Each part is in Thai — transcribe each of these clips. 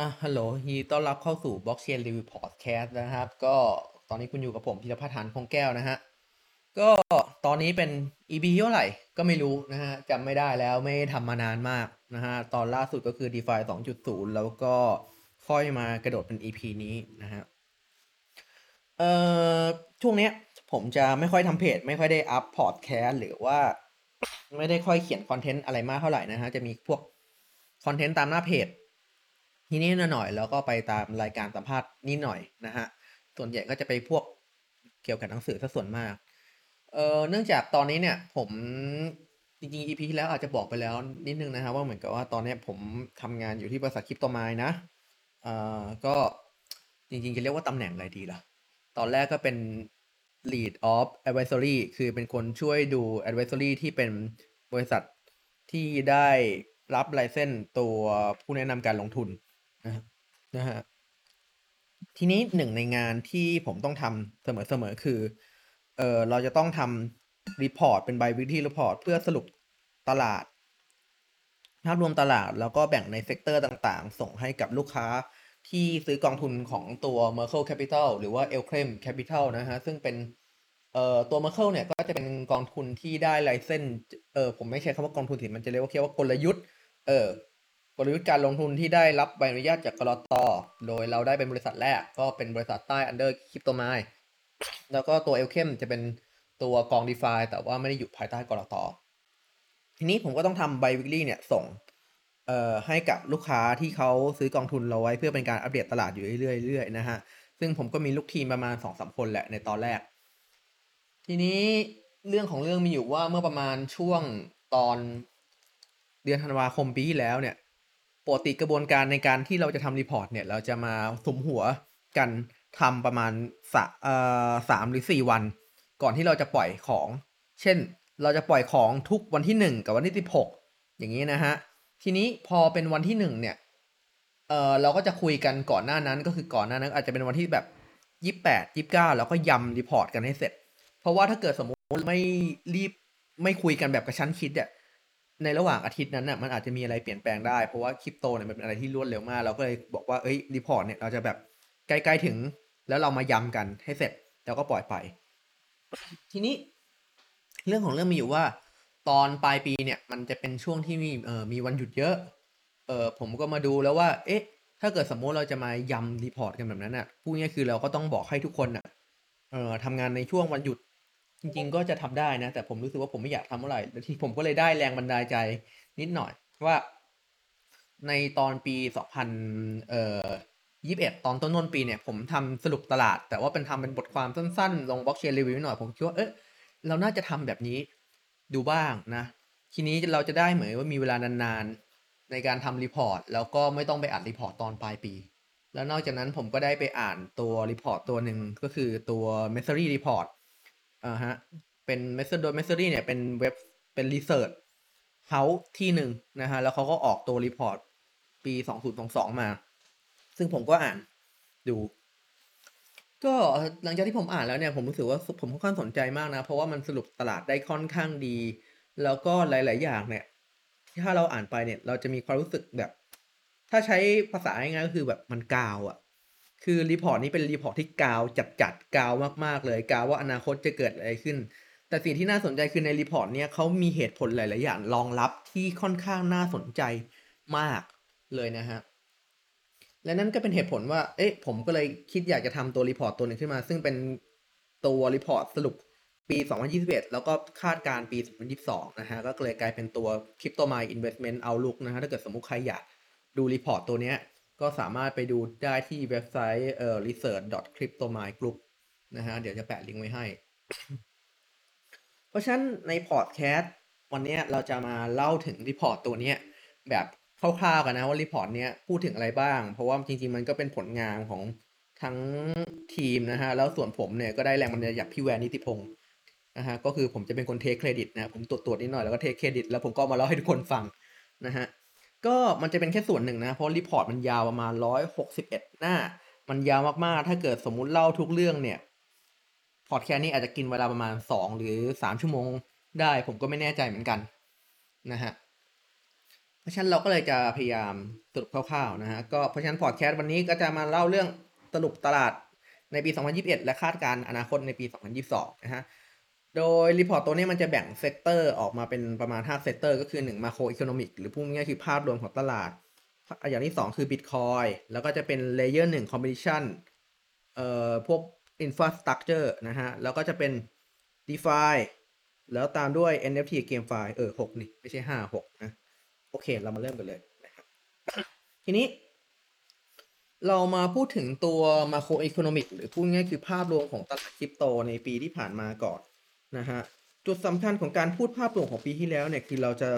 อะฮัลโหลยินดีต้อนรับเข้าสู่ Blockchain Review Podcast นะครับ ก็ตอนนี้คุณอยู่กับผมพิรพัฒน์หานคงแก้วนะฮะ ก็ตอนนี้เป็น EP เท่าไหร่ก็ไม่รู้นะฮะจำไม่ได้แล้วไม่ทำมานานมากนะฮะ ตอนล่าสุดก็คือ DeFi 2.0 แล้วก็ค่อยมากระโดดเป็น EP นี้นะฮะ เอ่อ ช่วงเนี้ยผมจะไม่ค่อยทำเพจ ไม่ค่อยได้อัพพอดแคสต์หรือว่าไม่ได้ค่อยเขียนคอนเทนต์อะไรมากเท่าไหร่นะฮะ จะมีพวกคอนเทนต์ตามหน้าเพจ ทีนี้หน่อยแล้วก็ไปตามรายการสัมภาษณ์นิดหน่อยนะฮะ ส่วนใหญ่ก็จะไปพวกเกี่ยวกับหนังสือซะส่วนมาก เออเนื่องจากตอนนี้เนี่ย ผมจริงๆ EP ที่แล้วอาจจะบอกไปแล้วนิดนึงนะครับว่าเหมือนกับว่าตอนนี้ผมทำงานอยู่ที่บริษัทคริปโตไมน์นะเอ่อก็จริงๆ จะเรียกว่าตำแหน่งอะไรดีล่ะ ตอนแรกก็เป็น lead of advisory คือเป็นคนช่วยดู advisory ที่เป็นบริษัทที่ได้รับ license ตัวผู้แนะนำการลงทุน นะฮะนะฮะทีนี้หนึ่งในงานที่ผมต้องทำเสมอๆ คือ เออเราจะต้องทำ report เป็น bi-weekly report เพื่อสรุปตลาดภาพรวมตลาดแล้วก็แบ่งใน sector ต่างๆ ส่งให้กับลูกค้าที่ซื้อกองทุนของตัว Merkle Capital หรือว่า Elcrem Capital นะฮะ ซึ่งเป็นเอ่อตัว Merkle เนี่ย ก็จะเป็นกองทุนที่ได้ไลเซนเออผมไม่ใช้คำว่ากองทุนสิมันจะเรียกว่าเรียกว่ากลยุทธ์ เออ กลยุทธ์การลงทุนที่ได้รับใบอนุญาตจากกรอตโดยเราได้เป็นบริษัทแรกก็เป็นบริษัทใต้ under crypto m i แล้วก็ตัว Elchem จะเป็นตัวกอง DeFi แต่ว่าไม่ได้อยู่ภายใต้กรอตทีนี้ผมก็ต้องทำ bi weekly เนี่ยส่งเอ่อให้กับลูกค้าที่เขาซื้อกองทุนเราไว้เพื่อเป็นการอัปเดตตลาดอยู่เรื่อยๆนะฮะ ซึ่งผมก็มีลูกทีมประมาณสองสามคนแหละในตอนแรก ทีนี้เรื่องของเรื่องมีอยู่ว่าเมื่อประมาณช่วงตอนเดือนธันวาคมปีที่แล้วเนี่ย ปกติกระบวนการในการที่เราจะทำรีพอร์ตเนี่ย เราจะมาสมหัวกันทำประมาณสเอ่อสามหรือสี่วัน ก่อนที่เราจะปล่อยของ เช่น เราจะปล่อยของทุกวันที่หนึ่งกับวันที่สิบหกอย่างนี้นะฮะ ทีนี้พอเป็นวันที่หนึ่งเนี่ย เออเราก็จะคุยกันก่อนหน้านั้นก็คือก่อนหน้านั้น อาจจะเป็นวันที่แบบยี่แปดยี่เก้าแล้วก็ยำ report กันให้เสร็จ เพราะว่าถ้าเกิดสมมติไม่รีบไม่คุยกันแบบกระชั้นชิดเนี่ย ในระหว่างอาทิตย์นั้นน่ะมันอาจจะมีอะไรเปลี่ยนแปลงได้เพราะว่าคริปโตเนี่ยมันเป็นอะไรที่รวดเร็วมากเราก็เลยบอกว่าเอ้ย report เนี่ยเราจะแบบใกล้ๆถึง แล้วเรามายำกันให้เสร็จแล้วก็ปล่อยไป ทีนี้ เรื่องของเรื่องมีอยู่ว่า ตอนปลายปีเนี่ย มันจะเป็นช่วงที่มีเอ่อมีวันหยุดเยอะ เออผมก็มาดูแล้วว่า เอ๊ะ ถ้าเกิดสมมติเราจะมายำ report กันแบบนั้นน่ะพูดง่ายคือเราก็ต้องบอกให้ทุกคนน่ะเอ่อทำงานในช่วงวันหยุด จริง ๆ ก็จะทำได้นะ แต่ผมรู้สึกว่าผมไม่อยากทำเท่าไหร่แล้วที่ผมก็เลยได้แรงบันดาลใจนิดหน่อย ว่า ในตอนปี2000เอ่อ21ตอนต้นต้นปีเนี่ย ผมทำสรุปตลาด แต่ว่าเป็นทำเป็นบทความสั้นๆ ลง Blockchain Review หน่อย ผมคิดว่าเอ๊ะเราน่าจะทำแบบนี้ดูบ้างนะ ทีนี้เราจะได้เหมือนว่ามีเวลานานๆ ในการทำ report แล้วก็ไม่ต้องไปอ่าน report ตอนปลายปี แล้วนอกจากนั้นผมก็ได้ไปอ่านตัว report ตัวหนึ่งก็คือตัว m e s s e r y Report อ่าฮะ เป็น Messari โดย Messari เนี่ยเป็นเว็บเป็น research house ที่หนึ่งนะฮะ แล้วเขาก็ออกตัว report ปี2022มา ซึ่งผมก็อ่านดู ก็หลังจากที่ผมอ่านแล้วเนี่ย ผมรู้สึกว่าผมค่อนข้างสนใจมากนะ เพราะว่ามันสรุปตลาดได้ค่อนข้างดี แล้วก็หลาย ๆ อย่างเนี่ย ถ้าเราอ่านไปเนี่ย เราจะมีความรู้สึกแบบ ถ้าใช้ภาษาง่ายๆก็คือแบบมันกาวอะ คือ report นี้เป็น report ที่กาวจัดๆกาวมากๆเลยกาวว่าอนาคตจะเกิดอะไรขึ้น แต่สิ่งที่น่าสนใจคือใน report เนี้ยเขามีเหตุผลหลาย ๆ อย่างรองรับที่ค่อนข้างน่าสนใจมากเลยนะฮะและนั่นก็เป็นเหตุผลว่า เอ๊ะ ผมก็เลยคิดอยากจะทำตัว report ตัวหนึ่งขึ้นมา ซึ่งเป็นตัว report สรุปปี 2021 แล้วก็คาดการณ์ปี 2022 นะฮะ ก็เลยกลายเป็นตัว Crypto m i n Investment Outlook นะฮะ ถ้าเกิดสมมุติใครอยากดู report ตัวเนี้ย ก็สามารถไปดูได้ที่เว็บไซต์เอ่อ research.cryptomind group นะฮะ เดี๋ยวจะแปะลิงก์ไว้ให้ เพราะฉะนั้นในพอดแคสต์วันนี้เราจะมาเล่าถึง report ตัวนี้แบบคร่าวๆกันนะว่า report เนี้ยพูดถึงอะไรบ้าง เพราะว่าจริงๆมันก็เป็นผลงานของทั้งทีมนะฮะ แล้วส่วนผมเนี่ยก็ได้แรงบันดาลใจจากพี่แวนนิติพงศ์นะฮะก็คือผมจะเป็นคน take credit นะผมตรวจตรวจนิดหน่อยแล้วก็ take credit แล้วผมก็มาเล่าให้ทุกคนฟังนะฮะ ก็มันจะเป็นแค่ส่วนหนึ่งนะ เพราะ report มันยาวประมาณร้อยหกสิบเอ็ดหน้า มันยาวมากๆ ถ้าเกิดสมมุติเล่าทุกเรื่องเนี่ยพอดแคสต์นี้อาจจะกินเวลาประมาณสองหรือสามชั่วโมงได้ ผมก็ไม่แน่ใจเหมือนกันนะฮะเพราะฉะนั้นเราก็เลยจะพยายามสรุปคร่าวๆนะฮะก็เพราะฉะนั้นพอดแคสต์วันนี้ก็จะมาเล่าเรื่องสรุปตลาดในปี 2021 และคาดการณ์อนาคตในปี 2022 นะฮะ โดย report ตัวนี้มันจะแบ่ง sector ออกมาเป็นประมาณ5 sector ก็คือ1 macroeconomic หรือพูดง่ายๆคือภาพรวมของตลาด อย่างที่ 2 คือ Bitcoin แล้วก็จะเป็น layer 1 Competition เอ่อพวก Infrastructure นะฮะ แล้วก็จะเป็น DeFi แล้วตามด้วย NFT GameFi เออ6นี่ไม่ใช่ 5 6 นะ โอเค เรามาเริ่มกันเลยนะครับทีนี้ เรามาพูดถึงตัวมาโครอีโคโนมิกหรือพูดง่ายคือภาพรวมของตลาดคริปโตในปีที่ผ่านมาก่อน นะฮะจุดสำคัญของการพูดภาพรวมของปีที่แล้วเนี่ยคือเราจะ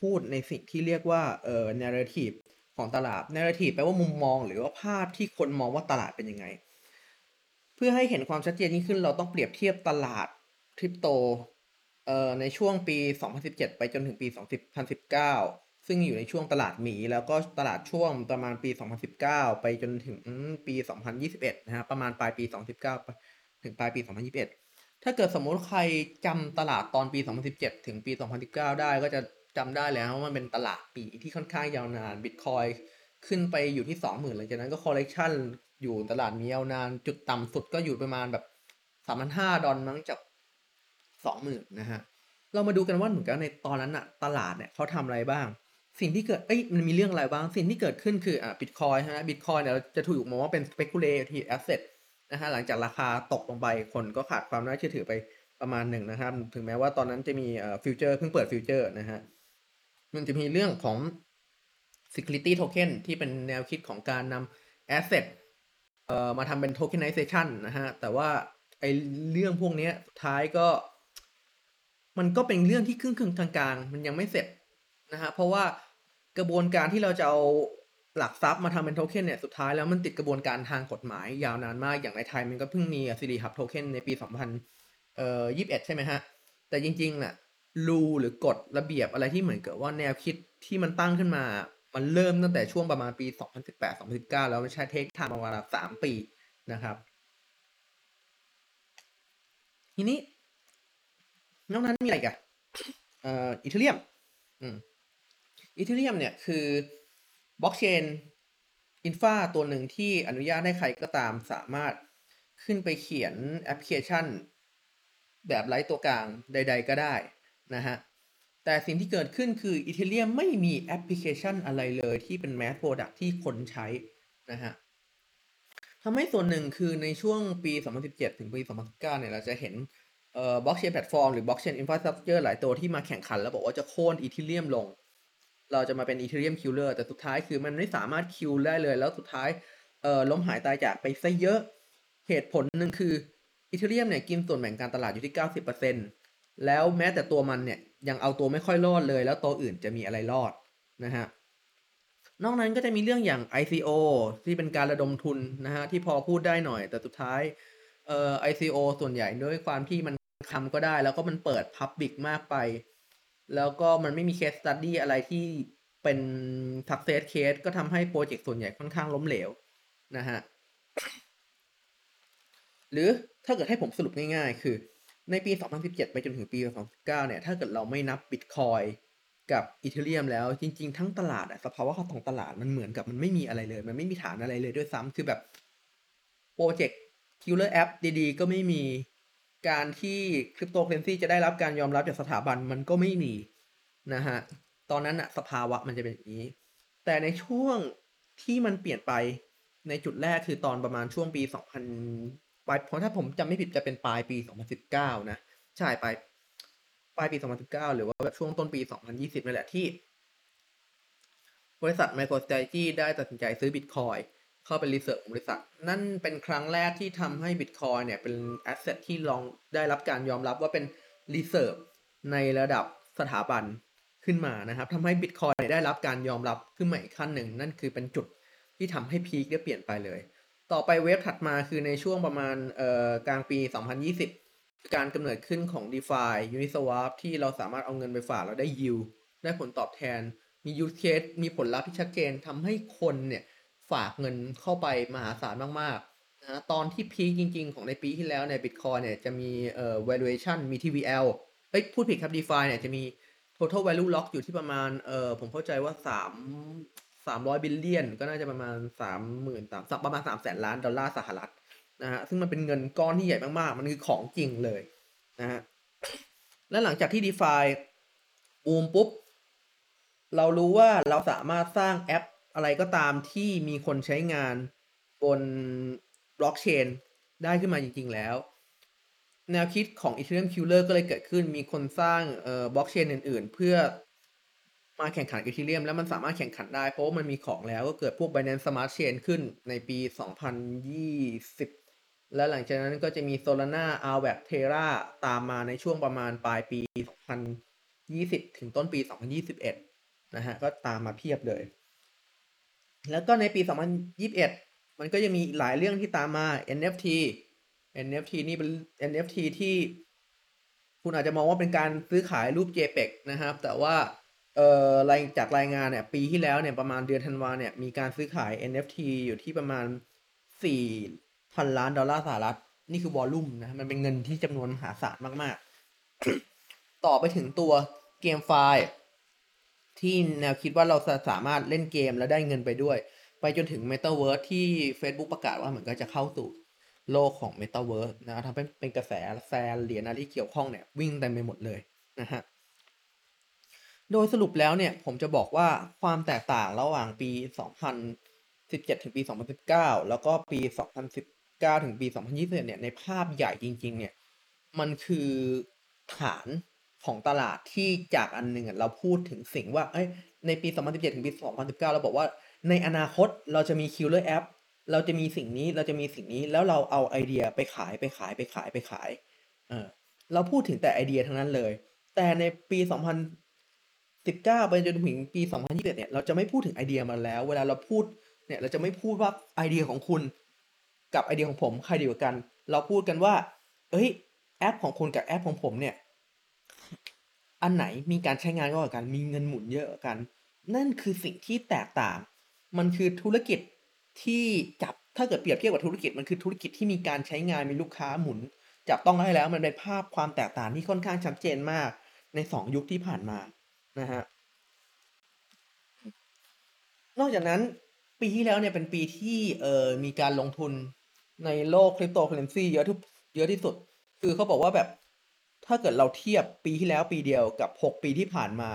พูดในสิ่งที่เรียกว่าเอ่อ narrative ของตลาด narrative แปลว่ามุมมอง หรือว่าภาพที่คนมองว่าตลาดเป็นยังไง เพื่อให้เห็นความชัดเจนยิ่งขึ้นเราต้องเปรียบเทียบตลาดคริปโตเอ่อในช่วงปี 2017 ไปจนถึงปี 2019 ซึ่งอยู่ในช่วงตลาดหมี แล้วก็ตลาดช่วงประมาณปี 2019 ไปจนถึงปี 2021 นะฮะประมาณปลายปี 2019 ถึงปลายปี 2021 ถ้าเกิดสมมติใครจำตลาดตอนปี 2017 ถึงปี 2019 ได้ก็จะจำได้แล้วว่ามันเป็นตลาดปีที่ค่อนข้างยาวนานบิตคอยขึ้นไปอยู่ที่ 20,000หลังจากนั้นก็คอลเลกชันอยู่ตลาดมียาวนานจุดต่ำสุดก็อยู่ประมาณแบบ3,500ดอลมั้งจาก 20,000นะฮะเรามาดูกันว่าเหมือนกันในตอนนั้นอะตลาดเนี่ยเขาทำอะไรบ้าง สิ่งที่เกิดเอ้ยมันมีเรื่องอะไรบ้าง สิ่งที่เกิดขึ้นคืออ่าบิตคอยนะบิตคอยเนี่ยจะถูกมองว่าเป็น speculative asset นะฮะหลังจากราคาตกลงไปคนก็ขาดความน่าเชื่อถือไปประมาณหนึ่งนะครับ ถึงแม้ว่าตอนนั้นจะมี future เพิ่งเปิด future นะฮะมันจะมีเรื่องของ security token ที่เป็นแนวคิดของการนำ asset เอ่อมาทำเป็น tokenization นะฮะ แต่ว่าไอเรื่องพวกนี้ท้ายก็ มันก็เป็นเรื่องที่ครึ่งๆกลางๆ มันยังไม่เสร็จนะฮะ เพราะว่ากระบวนการที่เราจะเอา หลักทรัพย์มาทำเป็นโทเค็นเนี่ยสุดท้ายแล้วมันติดกระบวนการทางกฎหมายยาวนานมากอย่างในไทยมันก็เพิ่งมี SiriHub Token ในปี2000เอ่อ21 ใช่ไหมฮะ แต่จริงๆน่ะ rule หรือกฎระเบียบอะไรที่เหมือนกับว่าแนวคิดที่มันตั้งขึ้นมา มันเริ่มตั้งแต่ช่วงประมาณปี 2018-2019 แล้วมันใช้ take time ประมาณ3ปีนะครับ ทีนี้นอกนั้นมีอะไรกันเอ่อ Ethereum อืม Ethereum เนี่ยคือ บล็อกเชน infra ตัวหนึ่งที่อนุญาตให้ใครก็ตามสามารถขึ้นไปเขียนแอปพลิเคชัน แบบไร้ตัวกลางใด ๆ ก็ได้นะฮะ แต่สิ่งที่เกิดขึ้นคือ Ethereum ไม่มีแอปพลิเคชันอะไรเลยที่เป็น mass product ที่คนใช้นะฮะทำให้ส่วนหนึ่งคือในช่วงปี 2017 ถึงปี 2019 เนี่ย เราจะเห็นเอ่อบล็อกเชนแพลตฟอร์มหรือบล็อกเชน infrastructure หลายตัวที่มาแข่งขัน แล้วบอกว่าจะโค่น Ethereum ลง เราจะมาเป็น Ethereum killer แต่สุดท้ายคือมันไม่สามารถ kill ได้เลย แล้วสุดท้ายเอ่อล้มหายตายจากไปซะเยอะ เหตุผลหนึ่งคืออีเทเรียมเนี่ยกินส่วนแบ่งการตลาดอยู่ที่ 90%แล้วแม้แต่ตัวมันเนี่ยยังเอาตัวไม่ค่อยรอดเลย แล้วตัวอื่นจะมีอะไรรอดนะฮะนอกนั้นก็จะมีเรื่องอย่าง ICO ที่เป็นการระดมทุนนะฮะที่พอพูดได้หน่อย แต่สุดท้ายเอ่อ ICO ส่วนใหญ่ด้วยความที่มันทำก็ได้ แล้วก็มันเปิด Public มากไป แล้วก็มันไม่มี case study อะไรที่เป็น success case ก็ทำให้โปรเจกต์ส่วนใหญ่ค่อนข้างล้มเหลวนะฮะ หรือถ้าเกิดให้ผมสรุปง่ายๆ คือในปี 2017 ไปจนถึงปี 2019 เนี่ย ถ้าเกิดเราไม่นับ Bitcoin กับ Ethereum แล้ว จริง ๆ ทั้งตลาดอะสภาวะของตลาดมันเหมือนกับมันไม่มีอะไรเลย มันไม่มีฐานอะไรเลยด้วยซ้ำคือแบบโปรเจกต์ killer app ดีๆ ก็ไม่มี การที่คริปโตเคเรนซีจะได้รับการยอมรับจากสถาบันมันก็ไม่มีนะฮะ ตอนนั้นอะสภาวะมันจะเป็นอย่างนี้ แต่ในช่วงที่มันเปลี่ยนไปในจุดแรกคือตอนประมาณช่วงปี 2000ปลายเพราะถ้าผมจำไม่ผิดจะเป็นปลายปี 2019 นะ ใช่ปลายปลายปี 2019 หรือว่าแบบช่วงต้นปี 2020นี่แหละที่ บริษัท MicroStrategy ได้ตัดสินใจซื้อ Bitcoin เข้าไปรีเสิร์ชของบริษัท นั่นเป็นครั้งแรกที่ทำให้ Bitcoin เนี่ย เป็นแอสเซทที่ลองได้รับการยอมรับว่าเป็นรีเสิร์ชในระดับสถาบันขึ้นมานะครับทำให้ Bitcoin ได้รับการยอมรับขึ้นมาอีกขั้นหนึ่ง นั่นคือเป็นจุดที่ทำให้พีคได้เปลี่ยนไปเลย ต่อไปเวฟถัดมาคือในช่วงประมาณเอ่อกลางปี 2020 การกำเนิดขึ้นของ DeFi Uniswap ที่เราสามารถเอาเงินไปฝากแล้วได้ yield ได้ผลตอบแทนมี use case มีผลลัพธ์ที่ชัดเจนทำให้คนเนี่ย ฝากเงินเข้าไปมหาศาลมากๆนะตอนที่พีคจริง ๆ ของในปีที่แล้วเนี่ย Bitcoin เนี่ยจะมีเอ่อ valuation มี TVL เอ้ยพูดผิดครับ DeFi เนี่ยจะมี total value lock อยู่ที่ประมาณเอ่อผมเข้าใจว่าสามสามร้อยบิลเลียน ก็น่าจะประมาณสามหมื่นสามประมาณสามแสนล้านดอลลาร์สหรัฐนะฮะซึ่งมันเป็นเงินก้อนที่ใหญ่มากๆ มันคือของจริงเลยนะฮะและหลังจากที่ DeFi บูมปุ๊บ เรารู้ว่าเราสามารถสร้างแอป อะไรก็ตามที่มีคนใช้งานบนบล็อกเชนได้ขึ้นมาจริง ๆ แล้ว แนวคิดของ Ethereum Killer ก็เลยเกิดขึ้นมีคนสร้างเอ่อบล็อกเชนอื่น ๆ เพื่อมาแข่งขันกับ Ethereum แล้วมันสามารถแข่งขันได้ เพราะว่ามันมีของแล้วก็เกิดพวก Binance Smart Chain ขึ้นในปี 2020 และหลังจากนั้นก็จะมี Solana, Aave, Terra ตามมาในช่วงประมาณปลายปี 2020 ถึงต้นปี 2021 นะฮะ ก็ตามมาเพียบเลย แล้วก็ในปี 2021 มันก็ยังมีหลายเรื่องที่ตามมา NFT NFT นี่เป็น NFT ที่คุณอาจจะมองว่าเป็นการซื้อขายรูป JPEG นะครับ แต่ว่าเอ่อรายจากรายงานเนี่ย ปีที่แล้วเนี่ย ประมาณเดือนธันวาเนี่ย มีการซื้อขาย NFT อยู่ที่ประมาณ4,000ล้านดอลลาร์สหรัฐ นี่คือวอลลุ่มนะ มันเป็นเงินที่จำนวนมหาศาลมาก ๆ ต่อไปถึงตัวเกมไฟล์ ที่แนวคิดว่าเราสามารถเล่นเกมแล้วได้เงินไปด้วย ไปจนถึง Metaverse ที่ Facebook ประกาศว่าเหมือนก็จะเข้าสู่โลกของ Metaverse นะทำให้เป็นกระแสแฟนเหรียญอะไรที่เกี่ยวข้องเนี่ยวิ่งเต็มไปหมดเลยนะฮะโดยสรุปแล้วเนี่ยผมจะบอกว่าความแตกต่างระหว่างปี 2017 ถึงปี 2019 แล้วก็ปี 2019 ถึงปี 2021 เนี่ยในภาพใหญ่จริง ๆ เนี่ย มันคือฐาน ของตลาดที่จากอันหนึ่งเราพูดถึงสิ่งว่าเอ้ในปี 2017 ถึงปี 2019 เราบอกว่าในอนาคตเราจะมี killer app เราจะมีสิ่งนี้เราจะมีสิ่งนี้แล้วเราเอาไอเดียไปขายไปขายไปขายไปขายเออเราพูดถึงแต่ไอเดียทั้งนั้นเลย แต่ในปี 2019 ไปจนถึงปี 2021 เนี่ยเราจะไม่พูดถึงไอเดียมาแล้ว เวลาเราพูดเนี่ยเราจะไม่พูดว่าไอเดียของคุณ กับไอเดียของผมใครดีกว่ากัน เราพูดกันว่า เอ้ยแอปของคุณกับแอปของผมเนี่ย อันไหนมีการใช้งานมากกว่ากัน มีเงินหมุนเยอะกว่ากัน นั่นคือสิ่งที่แตกต่าง มันคือธุรกิจที่จับถ้าเกิดเปรียบเทียบกับธุรกิจมันคือธุรกิจที่มีการใช้งานมีลูกค้าหมุน จับต้องได้แล้วมันเป็นภาพความแตกต่างที่ค่อนข้างชัดเจนมากใน2ยุคที่ผ่านมานะฮะนอกจากนั้นปีที่แล้วเนี่ยเป็นปีที่เอ่อมีการลงทุนในโลก Cryptocurrency เยอะทุกเยอะที่สุด คือเขาบอกว่าแบบ ถ้าเกิดเราเทียบปีที่แล้วปีเดียวกับ 6 ปีที่ผ่านมา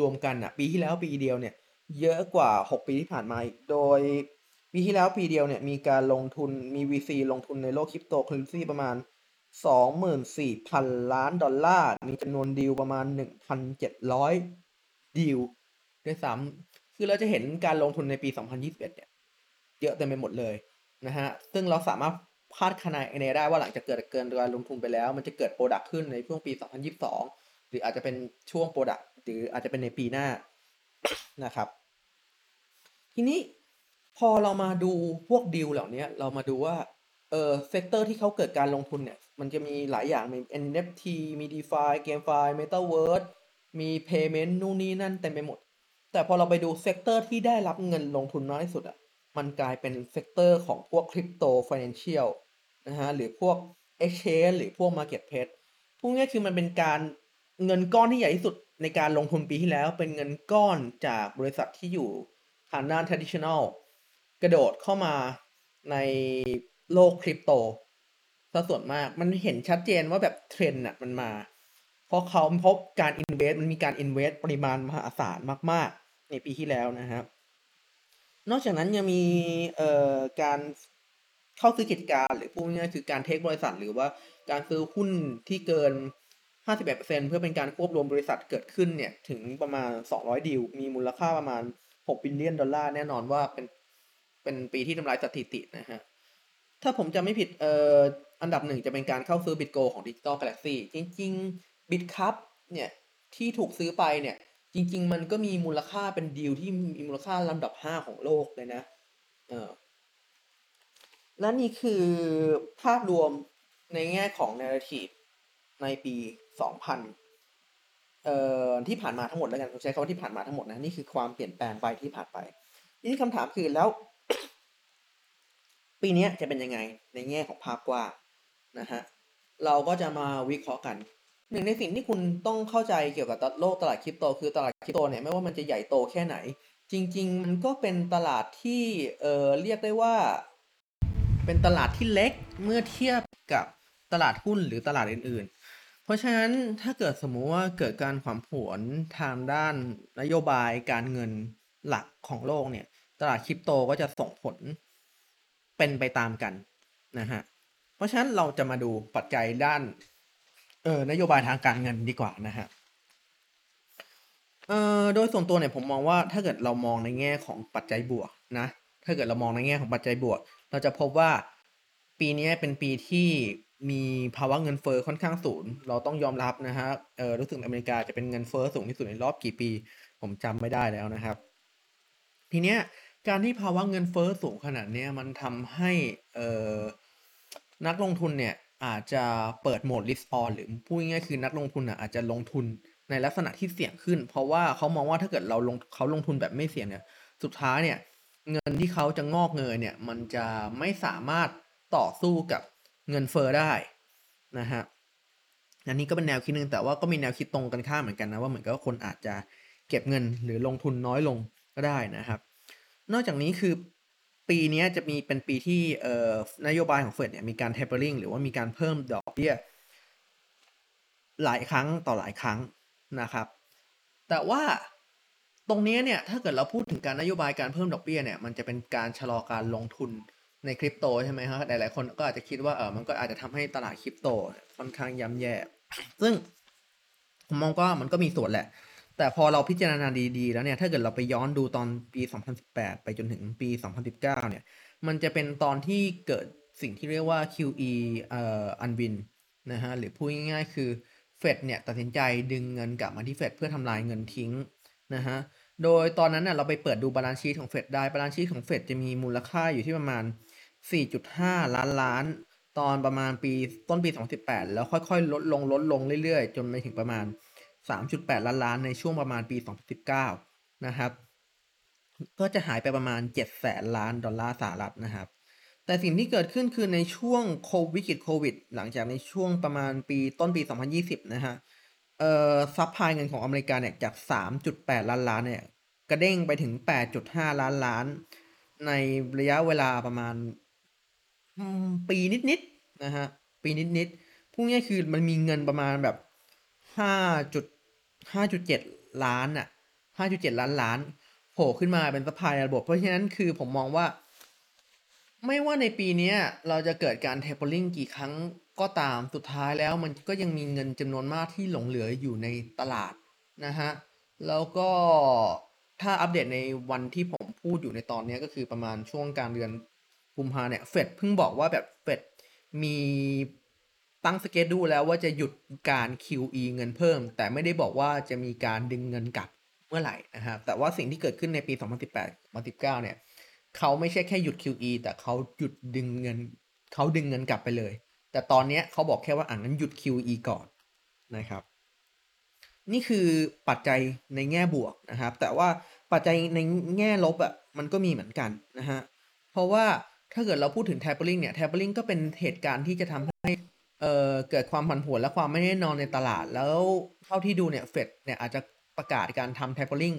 รวมกันน่ะปีที่แล้วปีเดียวเนี่ยเยอะกว่า 6 ปีที่ผ่านมาอีกโดยปีที่แล้วปีเดียวเนี่ยมีการลงทุนมี VC ลงทุนในโลก Cryptocurrency ประมาณ 24,000 ล้านดอลลาร์ มีจำนวนดีลประมาณ 1,700 ดีลด้วยซ้ำคือเราจะเห็นการลงทุนในปี 2021 เนี่ย เยอะเต็มไปหมดเลยนะฮะ ซึ่งเราสามารถ คาดคะเนได้ว่าหลังจากเกิดเกินการลงทุนไปแล้ว มันจะเกิด product ขึ้นในช่วงปี 2022 หรืออาจจะเป็นช่วง product หรืออาจจะเป็นในปีหน้านะครับ ทีนี้พอเรามาดูพวกดีลเหล่านี้เรามาดูว่าเออ sector ที่เขาเกิดการลงทุนเนี่ย มันจะมีหลายอย่างมี NFT มี DeFi GameFi Metaverse มี Payment นู่นนี่นั่นเต็มไปหมด แต่พอเราไปดู sector ที่ได้รับเงินลงทุนน้อยที่สุดอะ มันกลายเป็น sector ของพวก Crypto Financial นะฮะหรือพวก Exchange หรือพวก Marketplace พวกนี้คือมันเป็นการเงินก้อนที่ใหญ่ที่สุดในการลงทุนปีที่แล้ว เป็นเงินก้อนจากบริษัทที่อยู่ทางด้าน traditional กระโดดเข้ามาในโลกคริปโตซะส่วนมากมันเห็นชัดเจนว่าแบบเทรนด์อะมันมา เพราะเขาพบการ invest มันมีการ invest ปริมาณมหาศาลมาก ๆ ในปีที่แล้วนะครับ นอกจากนั้นยังมีเอ่อการเข้าซื้อกิจการหรือพูดง่ายๆคือการ take บริษัท หรือว่าการซื้อหุ้นที่เกิน 51%เพื่อเป็นการควบรวมบริษัทเกิดขึ้นเนี่ยถึงประมาณ 200 ดีล มีมูลค่าประมาณ 6 บิลเลียนดอลลาร์แน่นอนว่าเป็นเป็นปีที่ทำลายสถิตินะฮะ ถ้าผมจะไม่ผิดเอ่ออันดับหนึ่งจะเป็นการเข้าซื้อบิตโกของ Digital Galaxy จริงๆ Bitcup เนี่ยที่ถูกซื้อไปเนี่ย จริง ๆ มันก็มีมูลค่าเป็นดีลที่มีมูลค่าลำดับ5ของโลกเลยนะเออและนี่คือภาพรวมในแง่ของ narrative ในปี 2000 เอ่อที่ผ่านมาทั้งหมดแล้วกันผมใช้คำว่าที่ผ่านมาทั้งหมดนะนี่คือความเปลี่ยนแปลงไปที่ผ่านไปทีนี้คำถามคือแล้ว ปีนี้จะเป็นยังไงในแง่ของภาพกว้างนะฮะเราก็จะมาวิเคราะห์กัน หนึ่งในสิ่งที่คุณต้องเข้าใจเกี่ยวกับโลกตลาดคริปโต คือตลาดคริปโตเนี่ยไม่ว่ามันจะใหญ่โตแค่ไหน จริง ๆ มันก็เป็นตลาดที่เอ่อเรียกได้ว่า เป็นตลาดที่เล็กเมื่อเทียบกับตลาดหุ้นหรือตลาดอื่น ๆ เพราะฉะนั้นถ้าเกิดสมมุติว่าเกิดการผันผวนทางด้านนโยบายการเงินหลักของโลกเนี่ย ตลาดคริปโตก็จะส่งผลเป็นไปตามกันนะฮะเพราะฉะนั้นเราจะมาดูปัจจัยด้าน เออนโยบายทางการเงินดีกว่านะฮะเออโดยส่วนตัวเนี่ยผมมองว่าถ้าเกิดเรามองในแง่ของปัจจัยบวกนะ ถ้าเกิดเรามองในแง่ของปัจจัยบวก เราจะพบว่าปีนี้เป็นปีที่มีภาวะเงินเฟอ้อค่อนข้างสูง เราต้องยอมรับนะฮะ เออรู้สึกอเมริกาจะเป็นเงินเฟอ้อสูงที่สุดในรอบกี่ปี ผมจำไม่ได้แล้วนะครับ ทีเนี้ยการที่ภาวะเงินเฟอ้อสูงขนาดนี้มันทำให้เออนักลงทุนเนี่ย อาจจะเปิดโหมด risk on หรือพูดง่ายๆคือนักลงทุนอะอาจจะลงทุนในลักษณะที่เสี่ยงขึ้น เพราะว่าเขามองว่าถ้าเกิดเราลงเขาลงทุนแบบไม่เสี่ยงเนี่ย สุดท้ายเนี่ย เงินที่เขาจะงอกเงยเนี่ย มันจะไม่สามารถต่อสู้กับเงินเฟอ้อได้นะฮะอันนี้ก็เป็นแนวคิดหนึ่งแต่ว่าก็มีแนวคิดตรงกันข้ามเหมือนกันนะว่าเหมือนกับคนอาจจะเก็บเงินหรือลงทุนน้อยลงก็ได้นะครับ นอกจากนี้คือ ปีนี้จะมีเป็นปีที่เอ่อนโยบายของเฟดเนี่ยมีการ tapering หรือว่ามีการเพิ่มดอกเบี้ยหลายครั้งต่อหลายครั้งนะครับ แต่ว่าตรงนี้เนี่ยถ้าเกิดเราพูดถึงการนโยบายการเพิ่มดอกเบี้ยเนี่ยมันจะเป็นการชะลอการลงทุนในคริปโตใช่ไหมครับหลายๆคนก็อาจจะคิดว่าเออมันก็อาจจะทำให้ตลาดคริปโตค่อนข้างย่ำแย่ ซึ่งผมมองว่ามันก็มีส่วนแหละ แต่พอเราพิจารณาดีๆ แล้วเนี่ย ถ้าเกิดเราไปย้อนดูตอนปี 2018 ไปจนถึงปี 2019 เนี่ย มันจะเป็นตอนที่เกิดสิ่งที่เรียกว่า QE เอ่อ unwind นะฮะ หรือพูดง่ายๆ คือเฟดเนี่ยตัดสินใจดึงเงินกลับมาที่เฟดเพื่อทำลายเงินทิ้งนะฮะ โดยตอนนั้นน่ะเราไปเปิดดู balance sheet ของเฟดได้ balance sheet ของเฟดจะมีมูลค่าอยู่ที่ประมาณ 4.5 ล้านล้านตอนประมาณปีต้นปี 2018 แล้วค่อยๆ ลดลงลดลงเรื่อยๆ จนไปถึงประมาณ 3.8 ล้านล้านในช่วงประมาณปี 2019 นะครับ ก็จะหายไปประมาณ 7 แสนล้านดอลลาร์สหรัฐนะครับ แต่สิ่งที่เกิดขึ้นคือในช่วงโควิดโควิด หลังจากในช่วงประมาณปีต้นปี 2020 นะฮะ เอ่อ supply เงินของอเมริกาเนี่ยจาก 3.8 ล้านล้านเนี่ยกระเด้งไปถึง 8.5 ล้านล้าน ในระยะเวลาประมาณปีนิดๆนะฮะ ปีนิดๆพูดง่ายคือมันมีเงินประมาณแบบ 5.5.7ล้านอะ5.7ล้านล้านโผล่ขึ้นมาเป็น supply ระบบ เพราะฉะนั้นคือผมมองว่า ไม่ว่าในปีนี้เราจะเกิดการ tapering กี่ครั้งก็ตามสุดท้ายแล้วมันก็ยังมีเงินจำนวนมากที่หลงเหลืออยู่ในตลาดนะฮะ แล้วก็ถ้าอัปเดตในวันที่ผมพูดอยู่ในตอนนี้ก็คือประมาณช่วงกลางเดือนกุมภาเนี่ยเฟดเพิ่งบอกว่าแบบเฟดมี ตั้ง schedule แล้วว่าจะหยุดการ QE เงินเพิ่ม แต่ไม่ได้บอกว่าจะมีการดึงเงินกลับเมื่อไหร่นะครับ แต่ว่าสิ่งที่เกิดขึ้นในปี 2018 2019 เนี่ยเขาไม่ใช่แค่หยุด QE แต่เขาหยุดดึงเงินเขาดึงเงินกลับไปเลย แต่ตอนนี้เขาบอกแค่ว่าอ่างั้นหยุด QE ก่อนนะครับ นี่คือปัจจัยในแง่บวกนะครับ แต่ว่าปัจจัยในแง่ลบอะ่ะมันก็มีเหมือนกันนะฮะ เพราะว่าถ้าเกิดเราพูดถึง tapering เนี่ย tapering ก็เป็นเหตุการณ์ที่จะทำให้ เอ่อเกิดความผันผวนและความไม่แน่นอนในตลาด แล้วเท่าที่ดูเนี่ยเฟดเนี่ยอาจจะประกาศการทำ tapering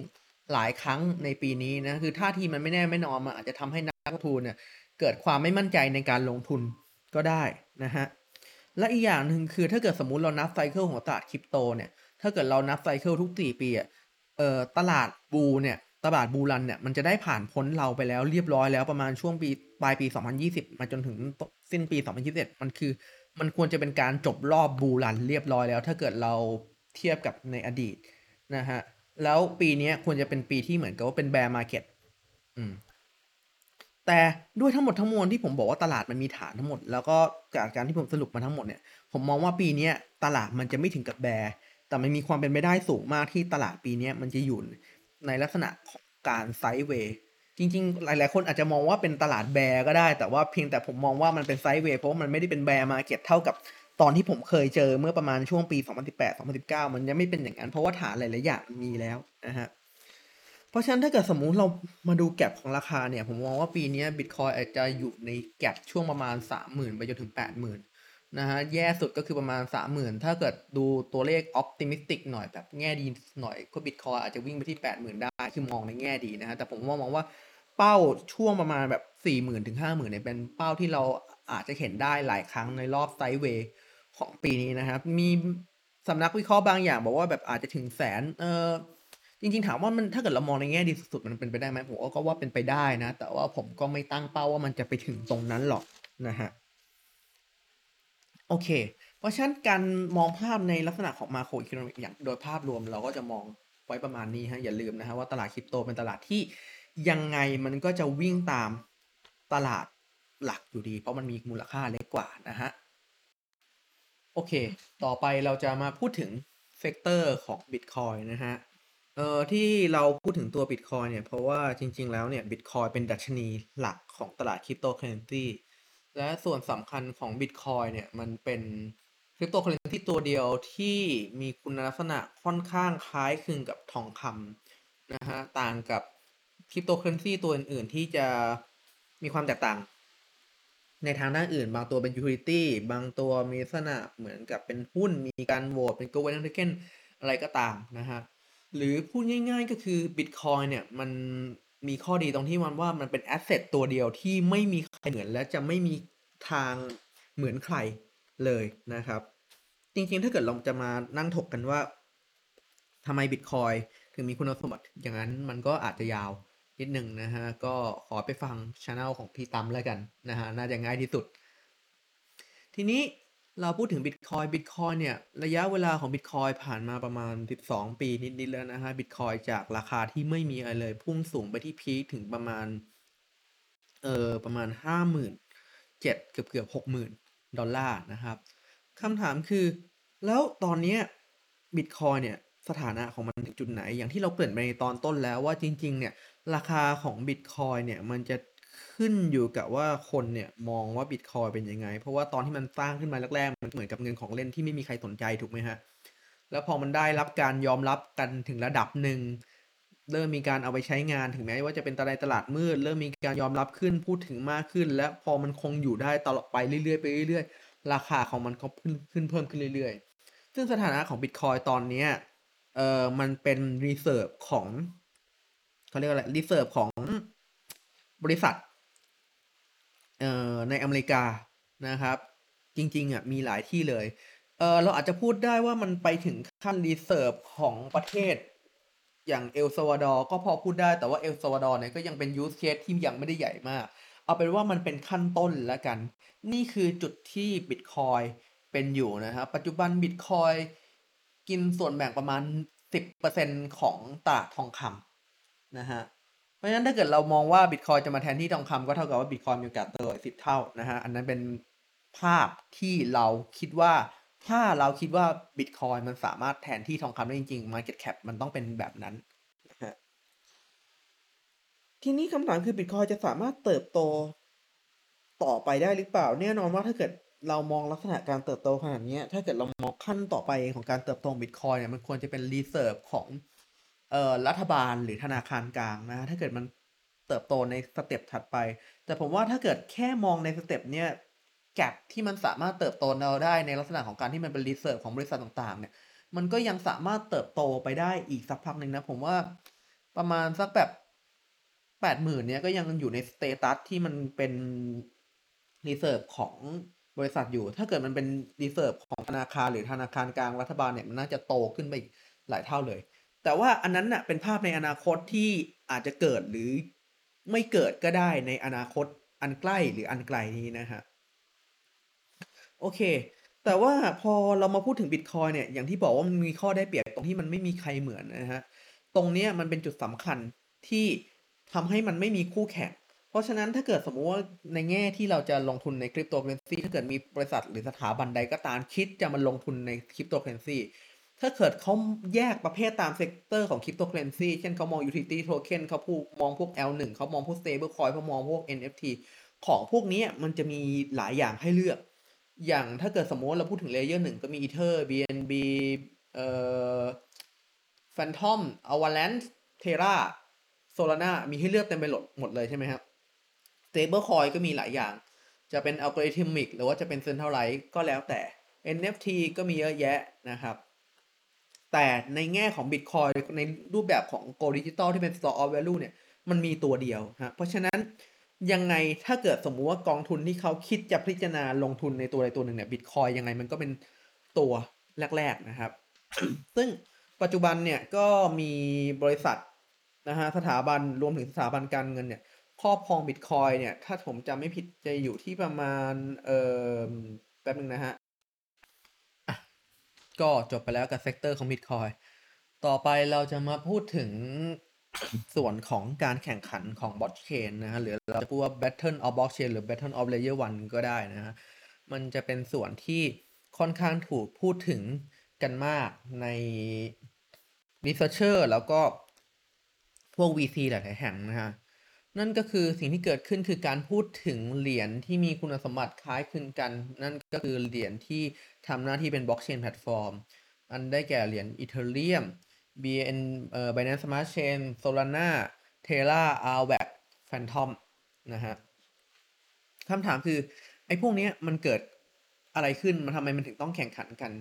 หลายครั้งในปีนี้นะคือท่าทีมันไม่แน่ไม่นอนมันอาจจะทำให้นักลงทุนเนี่ยเกิดความไม่มั่นใจในการลงทุนก็ได้นะฮะและอีกอย่างหนึ่งคือถ้าเกิดสมมุติเรานับไซเคิลของตลาดคริปโตเนี่ยถ้าเกิดเรานับไซเคิลทุกสี่ปีอะเอ่อตลาดบูเนี่ยตลาดบูรันเนี่ยมันจะได้ผ่านพ้นเราไปแล้วเรียบร้อยแล้วประมาณช่วงปีปลายปี 2020 มาจนถึงสิ้นปี 2021 มันคือ มันควรจะเป็นการจบรอบ bull run เรียบร้อยแล้ว ถ้าเกิดเราเทียบกับในอดีตนะฮะแล้วปีนี้ควรจะเป็นปีที่เหมือนกับว่าเป็น bear market อืมแต่ด้วยทั้งหมดทั้งมวลที่ผมบอกว่าตลาดมันมีฐานทั้งหมด แล้วก็จากการที่ผมสรุปมาทั้งหมดเนี่ย ผมมองว่าปีนี้ตลาดมันจะไม่ถึงกับ bear แต่มันมีความเป็นไปได้สูงมากที่ตลาดปีนี้มันจะอยู่ในลักษณะของการ sideway จริงๆ หลาย ๆ คนอาจจะมองว่าเป็นตลาด bear ก็ได้ แต่ว่าเพียงแต่ผมมองว่ามันเป็น sideway เพราะมันไม่ได้เป็น bear market เท่ากับตอนที่ผมเคยเจอเมื่อประมาณช่วงปี 2018 2019 มันยังไม่เป็นอย่างนั้น เพราะว่าฐานหลาย ๆ อย่างมันมีแล้วนะฮะ เพราะฉะนั้นถ้าเกิดสมมุติเรามาดู gap ของราคาเนี่ย ผมมองว่าปีนี้บิตคอยอาจจะอยู่ใน gap ช่วงประมาณ 30,000 ไปจนถึง 80,000 นะฮะแย่สุดก็คือประมาณ 30,000 ถ้าเกิดดูตัวเลขออ t ติมิสติกหน่อยแบบแง่ดีหน่อยก็บิตคอยอาจจะวิ่งไปที่ 80,000 ได้ คือมองในแง่ดีนะฮะแต่ผมว่ามองว่าเป้าช่วงประมาณแบบ 40,000 ถึง 50,000 เนี่ยเป็นเป้าที่เราอาจจะเห็นได้หลายครั้งในรอบไซด์เวย์ของปีนี้นะครับ มีสำนักวิเคราะห์บางอย่างบอกว่าแบบอาจจะถึงแสนเออจริงๆถามว่ามันถ้าเกิดเรามองในแง่ดีสุดๆมันเป็นไปได้ไหมผมก็ว่าเป็นไปได้นะ แต่ว่าผมก็ไม่ตั้งเป้าว่ามันจะไปถึงตรงนั้นหรอกนะฮะ โอเค เพราะฉะนั้นการมองภาพในลักษณะของ macroeconomic อย่างโดยภาพรวมเราก็จะมองไว้ประมาณนี้ฮะอย่าลืมนะฮะว่าตลาดคริปโตเป็นตลาดที่ยังไงมันก็จะวิ่งตามตลาดหลักอยู่ดี เพราะมันมีมูลค่าเล็กกว่านะฮะโอเค ต่อไปเราจะมาพูดถึง sector ของ Bitcoin นะฮะเอ่อที่เราพูดถึงตัว Bitcoin เนี่ย เพราะว่าจริง ๆ แล้วเนี่ย Bitcoin เป็นดัชนีหลักของตลาดคริปโตเคอเรนซี และส่วนสำคัญของ Bitcoin เนี่ย มันเป็นคริปโตเคอเรนซีตัวเดียวที่มีคุณลักษณะค่อนข้างคล้ายคลึงกับทองคำนะฮะ ต่างกับคริปโตเคอเรนซีตัวอื่น ๆ ที่จะมีความแตกต่าง ในทางด้านอื่น บางตัวเป็น utility บางตัวมีลักษณะเหมือนกับเป็นหุ้นมีการโหวตเป็น governance token อะไรก็ตามนะฮะ หรือพูดง่าย ๆ ก็คือ Bitcoin เนี่ยมัน มีข้อดีตรงที่มันว่ามันเป็นแอสเซทตัวเดียวที่ไม่มีใครเหมือนและจะไม่มีทางเหมือนใครเลยนะครับ จริงๆ ถ้าเกิดเราจะมานั่งถกกันว่าทำไม Bitcoin ถึงมีคุณสมบัติอย่างนั้นมันก็อาจจะยาวนิดหนึ่งนะฮะ ก็ขอไปฟังช anel ของพี่ตั้มแล้วกันนะฮะ น่าจะง่ายที่สุด ทีนี้ เราพูดถึง Bitcoin Bitcoin เนี่ย ระยะเวลาของ Bitcoin ผ่านมาประมาณ 12 ปีนิด ๆ แล้วนะฮะ Bitcoin จากราคาที่ไม่มีอะไรเลย พุ่งสูงไปที่พีคถึงประมาณ เอ่อ ประมาณ57,000เกือบเกือบ60,000 ดอลลาร์นะครับคำถามคือ แล้วตอนนี้ Bitcoin เนี่ย สถานะของมันถึงจุดไหน อย่างที่เราเกริ่นไปในตอนต้นแล้วว่าจริง ๆ เนี่ย ราคาของ Bitcoin เนี่ย มันจะ ขึ้นอยู่กับว่าคนเนี่ยมองว่า Bitcoin เป็นยังไง เพราะว่าตอนที่มันสร้างขึ้นมาแรกๆ มันเหมือนกับเงินของเล่นที่ไม่มีใครสนใจถูกไหมฮะ แล้วพอมันได้รับการยอมรับกันถึงระดับหนึ่ง เริ่มมีการเอาไปใช้งานถึงแม้ว่าจะเป็นตลาดตลาดมืด เริ่มมีการยอมรับขึ้นพูดถึงมากขึ้น และพอมันคงอยู่ได้ตลอดไปเรื่อยๆไปเรื่อยๆ ราคาของมันก็ขึ้นขึ้นเพิ่มขึ้นเรื่อยๆ ซึ่งสถานะของ Bitcoin ตอนนี้เออมันเป็น reserve ของเขาเรียกอะไร reserve ของบริษัท เอ่อในอเมริกานะครับ จริงๆอะมีหลายที่เลยเออเราอาจจะพูดได้ว่ามันไปถึงขั้น reserve ของประเทศ อย่างเอลซาวาดอร์ก็พอพูดได้แต่ว่าเอลซาวาดอร์เนี่ยก็ยังเป็น use case ที่ยังไม่ได้ใหญ่มาก เอาเป็นว่ามันเป็นขั้นต้นแล้วกัน นี่คือจุดที่บิตคอยเป็นอยู่นะครับ ปัจจุบันบิตคอยกินส่วนแบ่งประมาณ 10%ของตลาดทองคำนะฮะ เพราะฉะนั้นถ้าเกิดเรามองว่าบิตคอยจะมาแทนที่ทองคำก็เท่ากับว่าบิตคอยมีโอกาสเติบโตสิบเท่านะฮะ อันนั้นเป็นภาพที่เราคิดว่าถ้าเราคิดว่าบิตคอยมันสามารถแทนที่ทองคำได้จริงๆ Market Cap มันต้องเป็นแบบนั้นนะฮะทีนี้คำถามคือบิตคอยจะสามารถเติบโตต่อไปได้หรือเปล่า แน่นอนว่าถ้าเกิดเรามองลักษณะการเติบโตขนาดนี้ ถ้าเกิดเรามองขั้นต่อไปของการเติบโตของบิตคอยเนี่ยมันควรจะเป็น reserve ของ เอ่อรัฐบาลหรือธนาคารกลางนะถ้าเกิดมันเติบโตใน step ถัดไป แต่ผมว่าถ้าเกิดแค่มองใน step เนี้ย gap ที่มันสามารถเติบโตเราได้ในลักษณะของการที่มันเป็น reserve ของบริษัทต่างๆ เนี่ยมันก็ยังสามารถเติบโตไปได้อีกสักพักหนึ่งนะ ผมว่าประมาณสักแบบแปดหมื่นเนี้ยก็ยังอยู่ใน status ที่มันเป็น reserve ของบริษัทอยู่ ถ้าเกิดมันเป็น reserve ของธนาคารหรือธนาคารกลางรัฐบาลเนี่ยมันน่าจะโตขึ้นไปหลายเท่าเลย แต่ว่าอันนั้นน่ะเป็นภาพในอนาคตที่อาจจะเกิดหรือไม่เกิดก็ได้ในอนาคตอันใกล้หรืออันไกลนี้นะฮะโอเค แต่ว่าพอเรามาพูดถึงบิตคอยเนี่ยอย่างที่บอกว่ามันมีข้อได้เปรียบตรงที่มันไม่มีใครเหมือนนะฮะตรงเนี้ยมันเป็นจุดสำคัญที่ทำให้มันไม่มีคู่แข่งเพราะฉะนั้นถ้าเกิดสมมุติว่าในแง่ที่เราจะลงทุนในคริปโตเคอเรนซีถ้าเกิดมีบริษัทหรือสถาบันใดก็ตามคิดจะมาลงทุนในคริปโตเคอเรนซี ถ้าเกิดเขาแยกประเภทตาม sector ของคริปโตเคอเรนซีเช่นเขามอง utility token เขาพูดมองพวก L1 เขามองพวก stable coin เขามองพวก NFT ของพวกนี้มันจะมีหลายอย่างให้เลือก อย่างถ้าเกิดสมมติเราพูดถึง layer หนึ่งก็มี Ether BNB เอ่อ Phantom Avalanche Terra Solana มีให้เลือกเต็มไปหมดหมดเลยใช่ไหมครับ Stable coin ก็มีหลายอย่าง จะเป็น algorithmic หรือว่าจะเป็น centralized ก็แล้วแต่ NFT ก็มีเยอะแยะนะครับ แต่ในแง่ของ Bitcoin ในรูปแบบของ Gold Digital ที่เป็น Store of Value เนี่ยมันมีตัวเดียวฮะเพราะฉะนั้นยังไงถ้าเกิดสมมุติว่ากองทุนที่เขาคิดจะพิจารณาลงทุนในตัวใดตัวหนึ่งเนี่ยบิตคอยยังไงมันก็เป็นตัวแรก ๆนะครับ ซึ่งปัจจุบันเนี่ยก็มีบริษัทนะฮะสถาบันรวมถึงสถาบันการเงินเนี่ยครอบครองบิตคอยเนี่ยถ้าผมจำไม่ผิดจะอยู่ที่ประมาณเอ่อแป๊บนึงนะฮะ ก็จบไปแล้วกับ sector ของบิตคอยต่อไปเราจะมาพูดถึงส่วนของการแข่งขันของบล็อกเชนนะฮะหรือเราจะพูดว่า Battle of Blockchain หรือ Battle of Layer 1 ก็ได้นะฮะมันจะเป็นส่วนที่ค่อนข้างถูกพูดถึงกันมากใน Researcher แล้วก็พวก VC หลายๆแห่งนะฮะ นั่นก็คือสิ่งที่เกิดขึ้นคือการพูดถึงเหรียญที่มีคุณสมบัติคล้ายคลึงกัน นั่นก็คือเหรียญที่ทำหน้าที่เป็นบล็อกเชนแพลตฟอร์ม อันได้แก่เหรียญ Ethereum BN เอ่อ Binance Smart Chain Solana Terra Avax Phantom นะฮะคำถามคือ ไอ้พวกนี้มันเกิดอะไรขึ้น มันทำไมมันถึงต้องแข่งขันกัน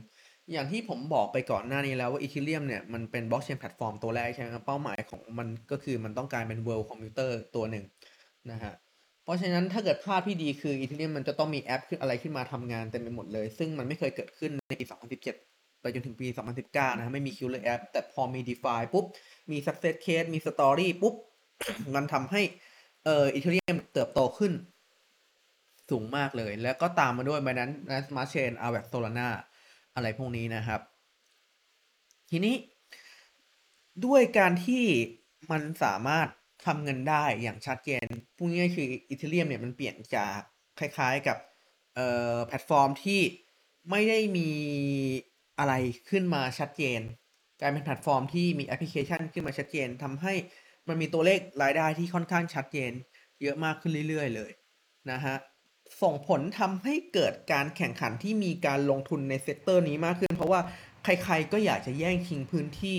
อย่างที่ผมบอกไปก่อนหน้านี้แล้วว่า Ethereum เนี่ยมันเป็นบล็อกเชนแพลตฟอร์มตัวแรกใช่ไหมครับ เป้าหมายของมันก็คือมันต้องการเป็น world computer ตัวหนึ่งนะฮะ เพราะฉะนั้นถ้าเกิดภาพที่ดีคือ Ethereum มันจะต้องมีแอปขึ้นอะไรขึ้นมาทำงานเต็มไปหมดเลย ซึ่งมันไม่เคยเกิดขึ้นในปี 2017 ไปจนถึงปี 2019 นะฮะไม่มี killer app แต่พอมี DeFi ปุ๊บ มี success case มี story ปุ๊บ มันทำให้เอ่อ Ethereum เติบโตขึ้นสูงมากเลย แล้วก็ตามมาด้วย Binance Smart Chain Avax Solana อะไรพวกนี้นะครับ ทีนี้ด้วยการที่มันสามารถทำเงินได้อย่างชัดเจนพูดง่ายๆคือ Ethereum เนี่ยมันเปลี่ยนจากคล้ายๆกับแพลตฟอร์มที่ไม่ได้มีอะไรขึ้นมาชัดเจน กลายเป็นแพลตฟอร์มที่มีแอปพลิเคชันขึ้นมาชัดเจนทำให้มันมีตัวเลขรายได้ที่ค่อนข้างชัดเจน เยอะมากขึ้นเรื่อย ๆ เลยนะฮะ ส่งผลทำให้เกิดการแข่งขันที่มีการลงทุนใน sector นี้มากขึ้น เพราะว่าใครๆก็อยากจะแย่งชิงพื้นที่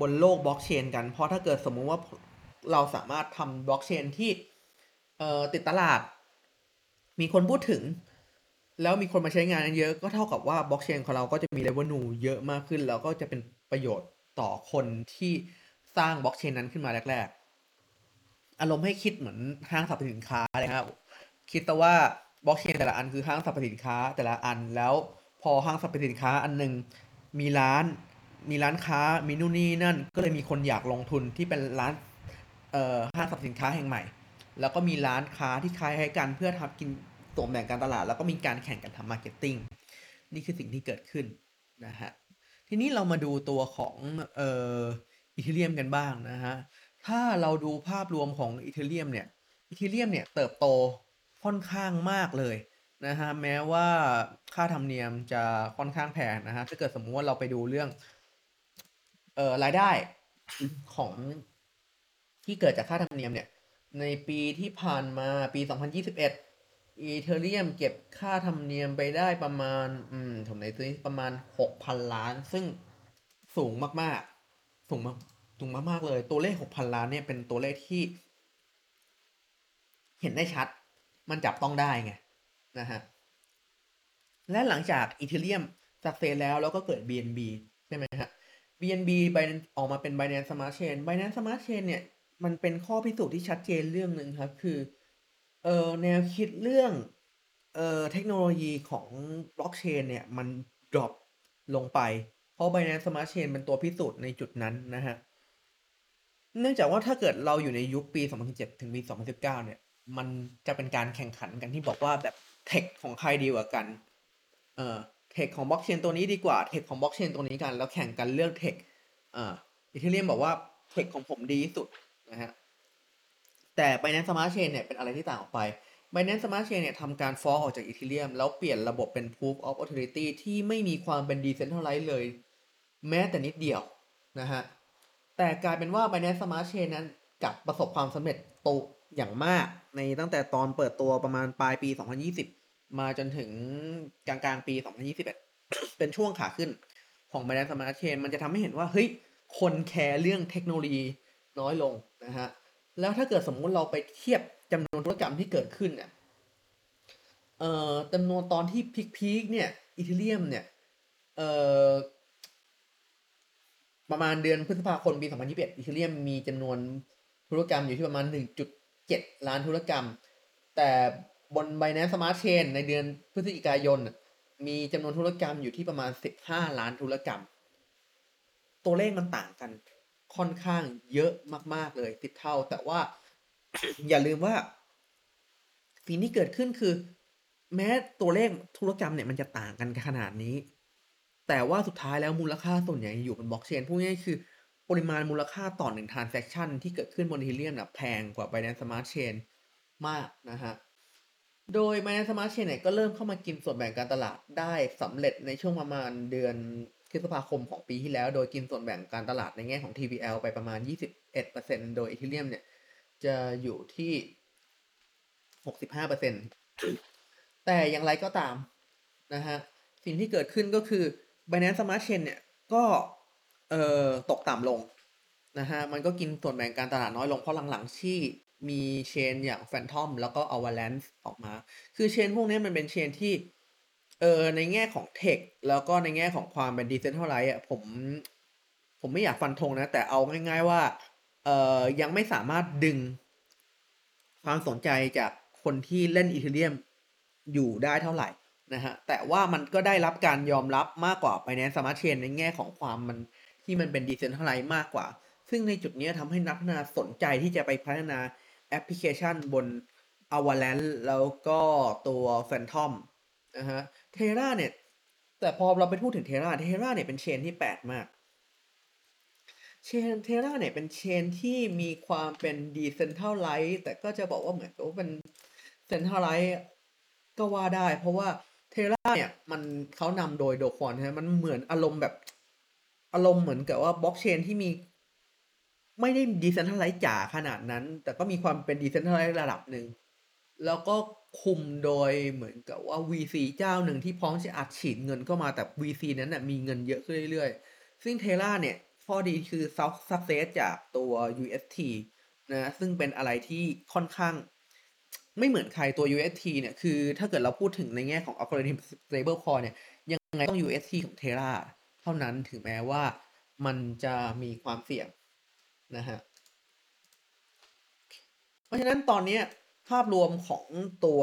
บนโลกบล็อกเชนกัน เพราะถ้าเกิดสมมุติว่าเราสามารถทำบล็อกเชนที่ติดตลาด มีคนพูดถึง แล้วมีคนมาใช้งานเยอะก็เท่ากับว่าบล็อกเชนของเราก็จะมี revenue เยอะมากขึ้น แล้วก็จะเป็นประโยชน์ต่อคนที่สร้างบล็อกเชนนั้นขึ้นมาแรก ๆ อารมณ์ให้คิดเหมือนห้างสรรพสินค้าเลยครับ คิดแต่ว่าบล็อกเชนแต่ละอันคือห้างสรรพสินค้าแต่ละอันแล้วพอห้างสรรพสินค้าอันหนึ่งมีร้านมีร้านค้ามีนู่นนี่นั่น ก็เลยมีคนอยากลงทุนที่เป็นร้านเอ่อห้างสรรพสินค้าแห่งใหม่ แล้วก็มีร้านค้าที่คล้ายให้กันเพื่อทำกินส่วนแบ่งการตลาด แล้วก็มีการแข่งกันทำ marketing นี่คือสิ่งที่เกิดขึ้นนะฮะทีนี้เรามาดูตัวของเอ่อ Ethereum กันบ้างนะฮะถ้าเราดูภาพรวมของ Ethereum เนี่ยอีเทเรียมเนี่ยเติบโต ค่อนข้างมากเลยนะฮะแม้ว่าค่าธรรมเนียมจะค่อนข้างแพงนะฮะถ้าเกิดสมมุติว่าเราไปดูเรื่องเอ่อรายได้ของที่เกิดจากค่าธรรมเนียมเนี่ย ในปีที่ผ่านมาปี 2021อีเทเรียมเก็บค่าธรรมเนียมไปได้ประมาณ อืมผมในตัวนี้ประมาณ 6,000 ล้าน ซึ่งสูงมากๆ สูงมากสูงมากๆเลย ตัวเลข 6,000 ล้านเนี่ยเป็นตัวเลขที่ เห็นได้ชัด มันจับต้องได้ไงนะฮะและหลังจากอีเทเรียมสักเซสแล้วแล้วก็เกิด BNB ใช่ไหมฮะ BNB ไปออกมาเป็น Binance Smart Chain Binance Smart Chain เนี่ย มันเป็นข้อพิสูจน์ที่ชัดเจนเรื่องหนึ่งครับ คือเออแนวคิดเรื่องเออเทคโนโลยีของบล็อกเชนเนี่ย มันดรอปลงไป เพราะ Binance Smart Chain เป็นตัวพิสูจน์ในจุดนั้นนะฮะ เนื่องจากว่าถ้าเกิดเราอยู่ในยุคปี 2017 ถึงปี 2019 เนี่ย มันจะเป็นการแข่งขันกันที่บอกว่าแบบ tech ของใครดีกว่ากัน เอ่อ tech ของบล็อกเชนตัวนี้ดีกว่า tech ของบล็อกเชนตัวนี้กัน แล้วแข่งกันเรื่อง tech อ่า Ethereum บอกว่า tech ของผมดีที่สุดนะฮะ แต่ Binance Smart Chain เนี่ยเป็นอะไรที่ต่างออกไป Binance Smart Chain เนี่ยทำการฟ้องออกจาก Ethereum แล้วเปลี่ยนระบบเป็น Proof of Authority ที่ไม่มีความเป็น Decentralized เลย แม้แต่นิดเดียวนะฮะ แต่กลายเป็นว่า Binance Smart Chain นั้นกลับประสบความสำเร็จโต อย่างมากในตั้งแต่ตอนเปิดตัวประมาณปลายปี 2020 มาจนถึงกลางกลางปี 2021 เป็นช่วงขาขึ้นของ Binance Smart Chain มันจะทำให้เห็นว่าเฮ้ยคนแคร์เรื่องเทคโนโลยีน้อยลงนะฮะแล้วถ้าเกิดสมมุติเราไปเทียบจำนวนธุรกรรมที่เกิดขึ้นเนี่ยเอ่อจำนวนตอนที่พีคๆเนี่ยอีเทเรียมเนี่ยเอ่อประมาณเดือนพฤษภาคมปี 2021อีเทเรียมมีจำนวนธุรกรรมอยู่ที่ประมาณ 7 ล้านธุรกรรม แต่บน Binance Smart Chain ในเดือนพฤศจิกายน มีจำนวนธุรกรรมอยู่ที่ประมาณ 15 ล้านธุรกรรม ตัวเลขมันต่างกันค่อนข้างเยอะมาก ๆ เลยติดเท่า แต่ว่าอย่าลืมว่าสิ่งที่เกิดขึ้นคือ แม้ตัวเลขธุรกรรมเนี่ยมันจะต่างกันขนาดนี้ แต่ว่าสุดท้ายแล้วมูลค่าส่วนใหญ่อยู่บนบล็อกเชนพูดง่ายๆคือ ปริมาณมูลค่าต่อหนึ่ง transaction ที่เกิดขึ้นบน Ethereum นะแพงกว่า Binance Smart Chain มากนะฮะ โดย Binance Smart Chain เนี่ยก็เริ่มเข้ามากินส่วนแบ่งการตลาดได้สำเร็จในช่วงประมาณเดือนพฤษภาคมของปีที่แล้ว โดยกินส่วนแบ่งการตลาดในแง่ของ TVL ไปประมาณ 21%โดย Ethereum เนี่ยจะอยู่ที่ 65%แต่อย่างไรก็ตามนะฮะ สิ่งที่เกิดขึ้นก็คือ Binance Smart Chain เนี่ยก็ เอ่อตกต่ำลงนะฮะมันก็กินส่วนแบ่งการตลาดน้อยลงเพราะหลังๆที่มีเชนอย่าง Phantom แล้วก็ Avalanche ออกมา คือเชนพวกนี้มันเป็นเชนที่เออในแง่ของเทคแล้วก็ในแง่ของความเป็นดิเซนเท่าไรอะผม ผมไม่อยากฟันธงนะ แต่เอาง่าย ๆว่าเออยังไม่สามารถดึง ความสนใจจากคนที่เล่นอีเทเรียมอยู่ได้เท่าไหร่นะฮะ แต่ว่ามันก็ได้รับการยอมรับมากกว่า Binance Smart Chain ในแง่ของความมัน ที่มันเป็นดิเซนท่าไรมากกว่า ซึ่งในจุดนี้ทำให้นักพัฒนาสนใจที่จะไปพัฒนาแอปพลิเคชันบน Avalanche แล้วก็ตัว Fantom นะฮะ Terra เนี่ย แต่พอเราไปพูดถึง Terra Terra เนี่ยเป็น chain ที่แปลกมาก chain Terra เนี่ยเป็น chain ที่มีความเป็น decentralized แต่ก็จะบอกว่าเหมือนกับเป็น centralized ก็ว่าได้ เพราะว่า Terra เนี่ย มันเขานำโดย Do Kwon ใช่มันเหมือนอารมณ์แบบ อารมณ์เหมือนกับว่าบล็อกเชนที่มีไม่ได้ decentralized จ๋าขนาดนั้น แต่ก็มีความเป็น decentralized ระดับหนึ่ง แล้วก็คุมโดยเหมือนกับว่า VC เจ้าหนึ่งที่พร้อมจะอัดฉีดเงินเข้ามาแต่ VC นั้นนะมีเงินเยอะขึ้นเรื่อยๆ ซึ่ง Terra เนี่ยข้อดีคือ success จากตัว UST นะซึ่งเป็นอะไรที่ค่อนข้าง ไม่เหมือนใครตัว UST เนี่ย คือถ้าเกิดเราพูดถึงในแง่ของ algorithm stable coin เนี่ย ยังไงต้อง UST ของ Terra เท่านั้นถึงแม้ว่ามันจะมีความเสี่ยงนะฮะ เพราะฉะนั้นตอนนี้ภาพรวมของตัว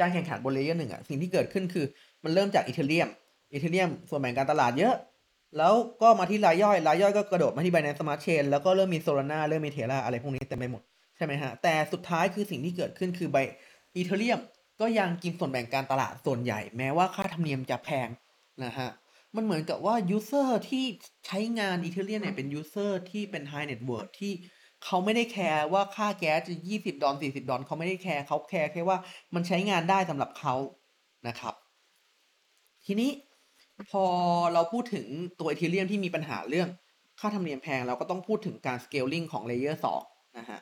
การแข่งขันบน layer หนึ่งอะสิ่งที่เกิดขึ้นคือมันเริ่มจาก Ethereum Ethereum ส่วนแบ่งการตลาดเยอะ แล้วก็มาที่รายย่อย รายย่อยก็กระโดดมาที่ Binance Smart Chain แล้วก็เริ่มมี Solana เริ่มมี Terra อะไรพวกนี้เต็มไปหมด ใช่ไหมฮะ แต่สุดท้ายคือสิ่งที่เกิดขึ้นคือไบEthereum ก็ยังกินส่วนแบ่งการตลาดส่วนใหญ่ แม้ว่าค่าธรรมเนียมจะแพงนะฮะ มันเหมือนกับว่า user ที่ใช้งาน Ethereum เนี่ยเป็น user ที่เป็น High Net Worth ที่เขาไม่ได้แคร์ว่าค่าแก๊สจะยี่สิบดอลสี่สิบดอลเขาไม่ได้แคร์เขาแคร์แค่ว่ามันใช้งานได้สำหรับเขานะครับ ทีนี้พอเราพูดถึงตัว Ethereum ที่มีปัญหาเรื่องค่าธรรมเนียมแพงเราก็ต้องพูดถึงการ scaling ของ layer สองนะฮะ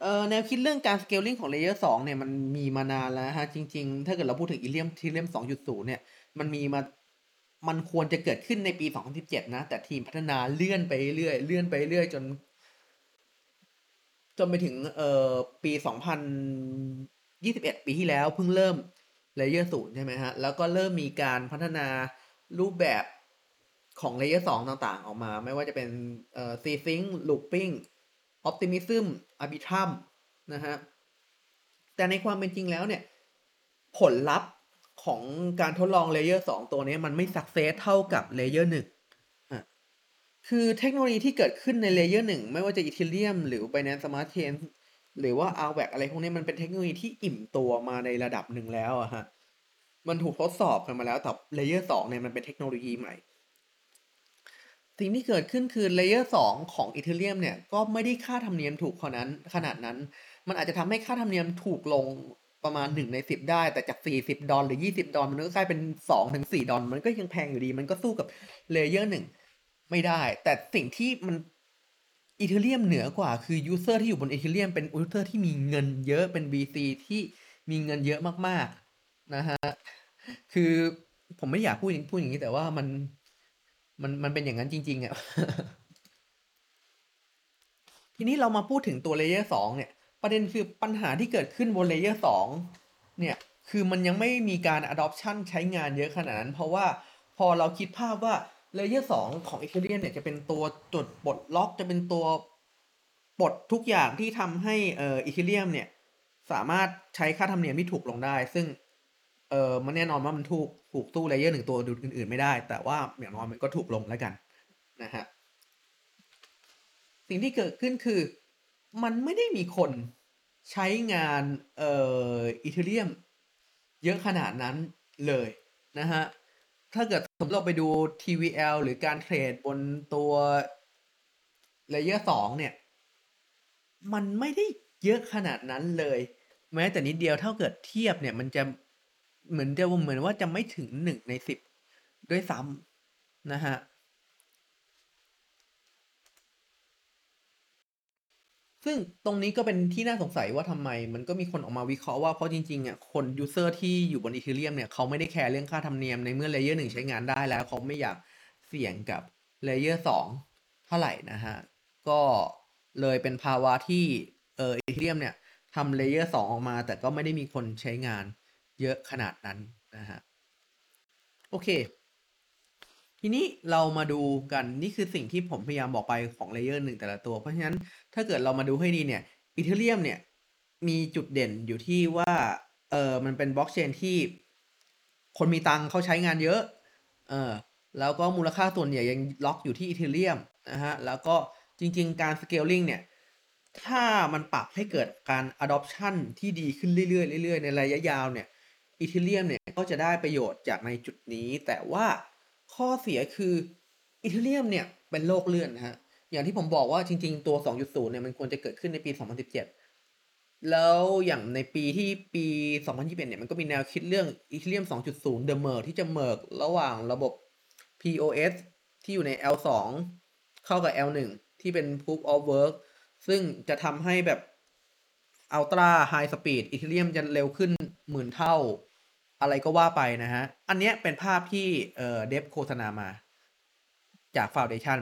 เอ่อแนวคิดเรื่องการ scaling ของเลเยอร์สองเนี่ยมันมีมานานแล้วฮะ จริง ๆ ถ้าเกิดเราพูดถึงอีเลียมทีเลียมสองจุดศูนย์เนี่ย มันมีมา มันควรจะเกิดขึ้นในปี2017นสิบเจ็ดนะ แต่ทีมพัฒนาเลื่อนไปเรื่อยเลื่อนไปเรื่อยจน จนไปถึงเอ่อปี2021ปีที่แล้วเพิ่งเริ่มเลเยอร์ศูนย์ใช่ไหมฮะ แล้วก็เริ่มมีการพัฒนารูปแบบของ layer สองต่างๆ ออกมา ไม่ว่าจะเป็นเอ่อ zkSync Loopring Optimism Arbitrum นะฮะ แต่ในความเป็นจริงแล้วเนี่ย ผลลัพธ์ของการทดลอง layer สองตัวนี้มันไม่ success เท่ากับ layer หนึ่งคือเทคโนโลยีที่เกิดขึ้นใน layer หนึ่งไม่ว่าจะ Ethereum หรือ Binance Smart Chain หรือว่า a r v a c อะไรพวกนี้มันเป็นเทคโนโลยีที่อิ่มตัวมาในระดับหนึ่งแล้วอะฮะ มันถูกทดสอบกันมาแล้วแต่ layer สองเนี่ยมันเป็นเทคโนโลยีใหม่ สิ่งที่เกิดขึ้นคือ layer สองของ Ethereum เนี่ยก็ไม่ได้ค่าธรรมเนียมถูกขนาดนั้นขนาดนั้น มันอาจจะทำให้ค่าธรรมเนียมถูกลงประมาณหนึ่งในสิบได้ แต่จากสี่สิบดอลหรือยี่สิบดอลมันก็กลายเป็นสองถึงสี่ดอลมันก็ยังแพงอยู่ดี มันก็สู้กับ layer หนึ่งไม่ได้ แต่สิ่งที่มัน Ethereum เหนือกว่าคือ user ที่อยู่บน Ethereum เป็น user ที่มีเงินเยอะเป็น VC ที่มีเงินเยอะมากๆนะฮะคือผมไม่อยากพูดอย่างพูดอย่างนี้แต่ว่ามัน มันมันเป็นอย่างนั้นจริง ๆ อะ ทีนี้เรามาพูดถึงตัว layer สองเนี่ย ประเด็นคือปัญหาที่เกิดขึ้นบน layer สองเนี่ย คือมันยังไม่มีการ adoption ใช้งานเยอะขนาดนั้น เพราะว่าพอเราคิดภาพว่า layer สองของ Ethereum เนี่ยจะเป็นตัวจดปลดล็อกจะเป็นตัวปลดทุกอย่างที่ทำให้เอ่อ Ethereum เนี่ยสามารถใช้ค่าธรรมเนียมที่ถูกลงได้ ซึ่ง เออมันแน่นอนว่ามันถูกถูกสู้ layer หนึ่งตัวอื่นๆไม่ได้ แต่ว่าอย่างน้อยมันก็ถูกลงแล้วกันนะฮะสิ่งที่เกิดขึ้นคือ มันไม่ได้มีคนใช้งานเอ่อ Ethereum เยอะขนาดนั้นเลยนะฮะ ถ้าเกิดสมมติเราไปดู TVL หรือการเทรดบนตัว layer สองเนี่ย มันไม่ได้เยอะขนาดนั้นเลย แม้แต่นิดเดียวถ้าเกิดเทียบเนี่ย มันจะ เหมือนจะเหมือนว่าจะไม่ถึงหนึ่งในสิบด้วยซ้ำนะฮะซึ่งตรงนี้ก็เป็นที่น่าสงสัยว่าทำไม มันก็มีคนออกมาวิเคราะห์ว่าเพราะจริงๆอะคน user ที่อยู่บน Ethereum เนี่ยเขาไม่ได้แคร์เรื่องค่าธรรมเนียมในเมื่อ layer หนึ่งใช้งานได้แล้ว เขาไม่อยากเสี่ยงกับ layer สองเท่าไหร่นะฮะ ก็เลยเป็นภาวะที่เออ Ethereum เนี่ยทำ layer สองออกมา แต่ก็ไม่ได้มีคนใช้งาน เยอะขนาดนั้นนะฮะโอเค ทีนี้เรามาดูกันนี่คือสิ่งที่ผมพยายามบอกไปของ layer หนึ่งแต่ละตัว เพราะฉะนั้นถ้าเกิดเรามาดูให้ดีเนี่ย Ethereum เนี่ยมีจุดเด่นอยู่ที่ว่าเออมันเป็นบล็อกเชนที่คนมีตังเขาใช้งานเยอะเออแล้วก็มูลค่าส่วนใหญ่ยังล็อกอยู่ที่อีเทเรียมนะฮะแล้วก็จริง ๆ การสเกลลิงเนี่ยถ้ามันปรับให้เกิดการ adoption ที่ดีขึ้นเรื่อยๆเรื่อยๆ ในระยะยาวเนี่ย อีเทเรียมเนี่ยก็จะได้ประโยชน์จากในจุดนี้ แต่ว่าข้อเสียคืออีเทเรียมเนี่ยเป็นโลกเลื่อนนะฮะอย่างที่ผมบอกว่าจริง ๆ ตัว 2.0 เนี่ยมันควรจะเกิดขึ้นในปี 2017 แล้วอย่างในปีที่ปี 2021 เนี่ยมันก็มีแนวคิดเรื่อง Ethereum 2.0 The Merge ที่จะเมิร์กระหว่างระบบ POS ที่อยู่ใน L2 เข้ากับ L1 ที่เป็น Proof of Work ซึ่งจะทำให้แบบ Ultra High Speed Ethereum จะเร็วขึ้นหมื่นเท่า อะไรก็ว่าไปนะฮะ อันเนี้ยเป็นภาพที่เอ่อเดฟโฆษณามาจาก Foundation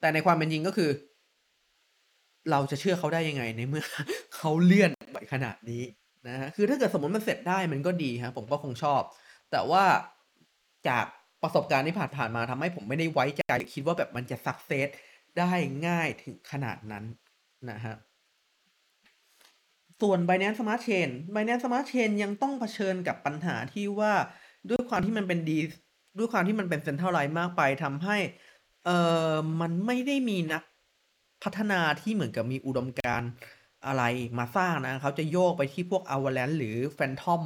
แต่ในความเป็นจริงก็คือ เราจะเชื่อเขาได้ยังไงในเมื่อเขาเลื่อนไปขนาดนี้นะฮะ คือถ้าเกิดสมมติมันเสร็จได้มันก็ดีฮะผมก็คงชอบ แต่ว่าจากประสบการณ์ที่ผ่านผ่านมาทำให้ผมไม่ได้ไว้ใจคิดว่าแบบมันจะสักเซสได้ง่ายถึงขนาดนั้นนะฮะ ส่วน Binance Smart Chain Binance Smart Chain ยังต้องเผชิญกับปัญหาที่ว่าด้วยความที่มันเป็นดีด้วยความที่มันเป็นเซ็นทรัลไลน์มากไปทำให้เออมันไม่ได้มีนักพัฒนาที่เหมือนกับมีอุดมการอะไรมาสร้างนะเขาจะโยกไปที่พวก Avalanche หรือ Phantom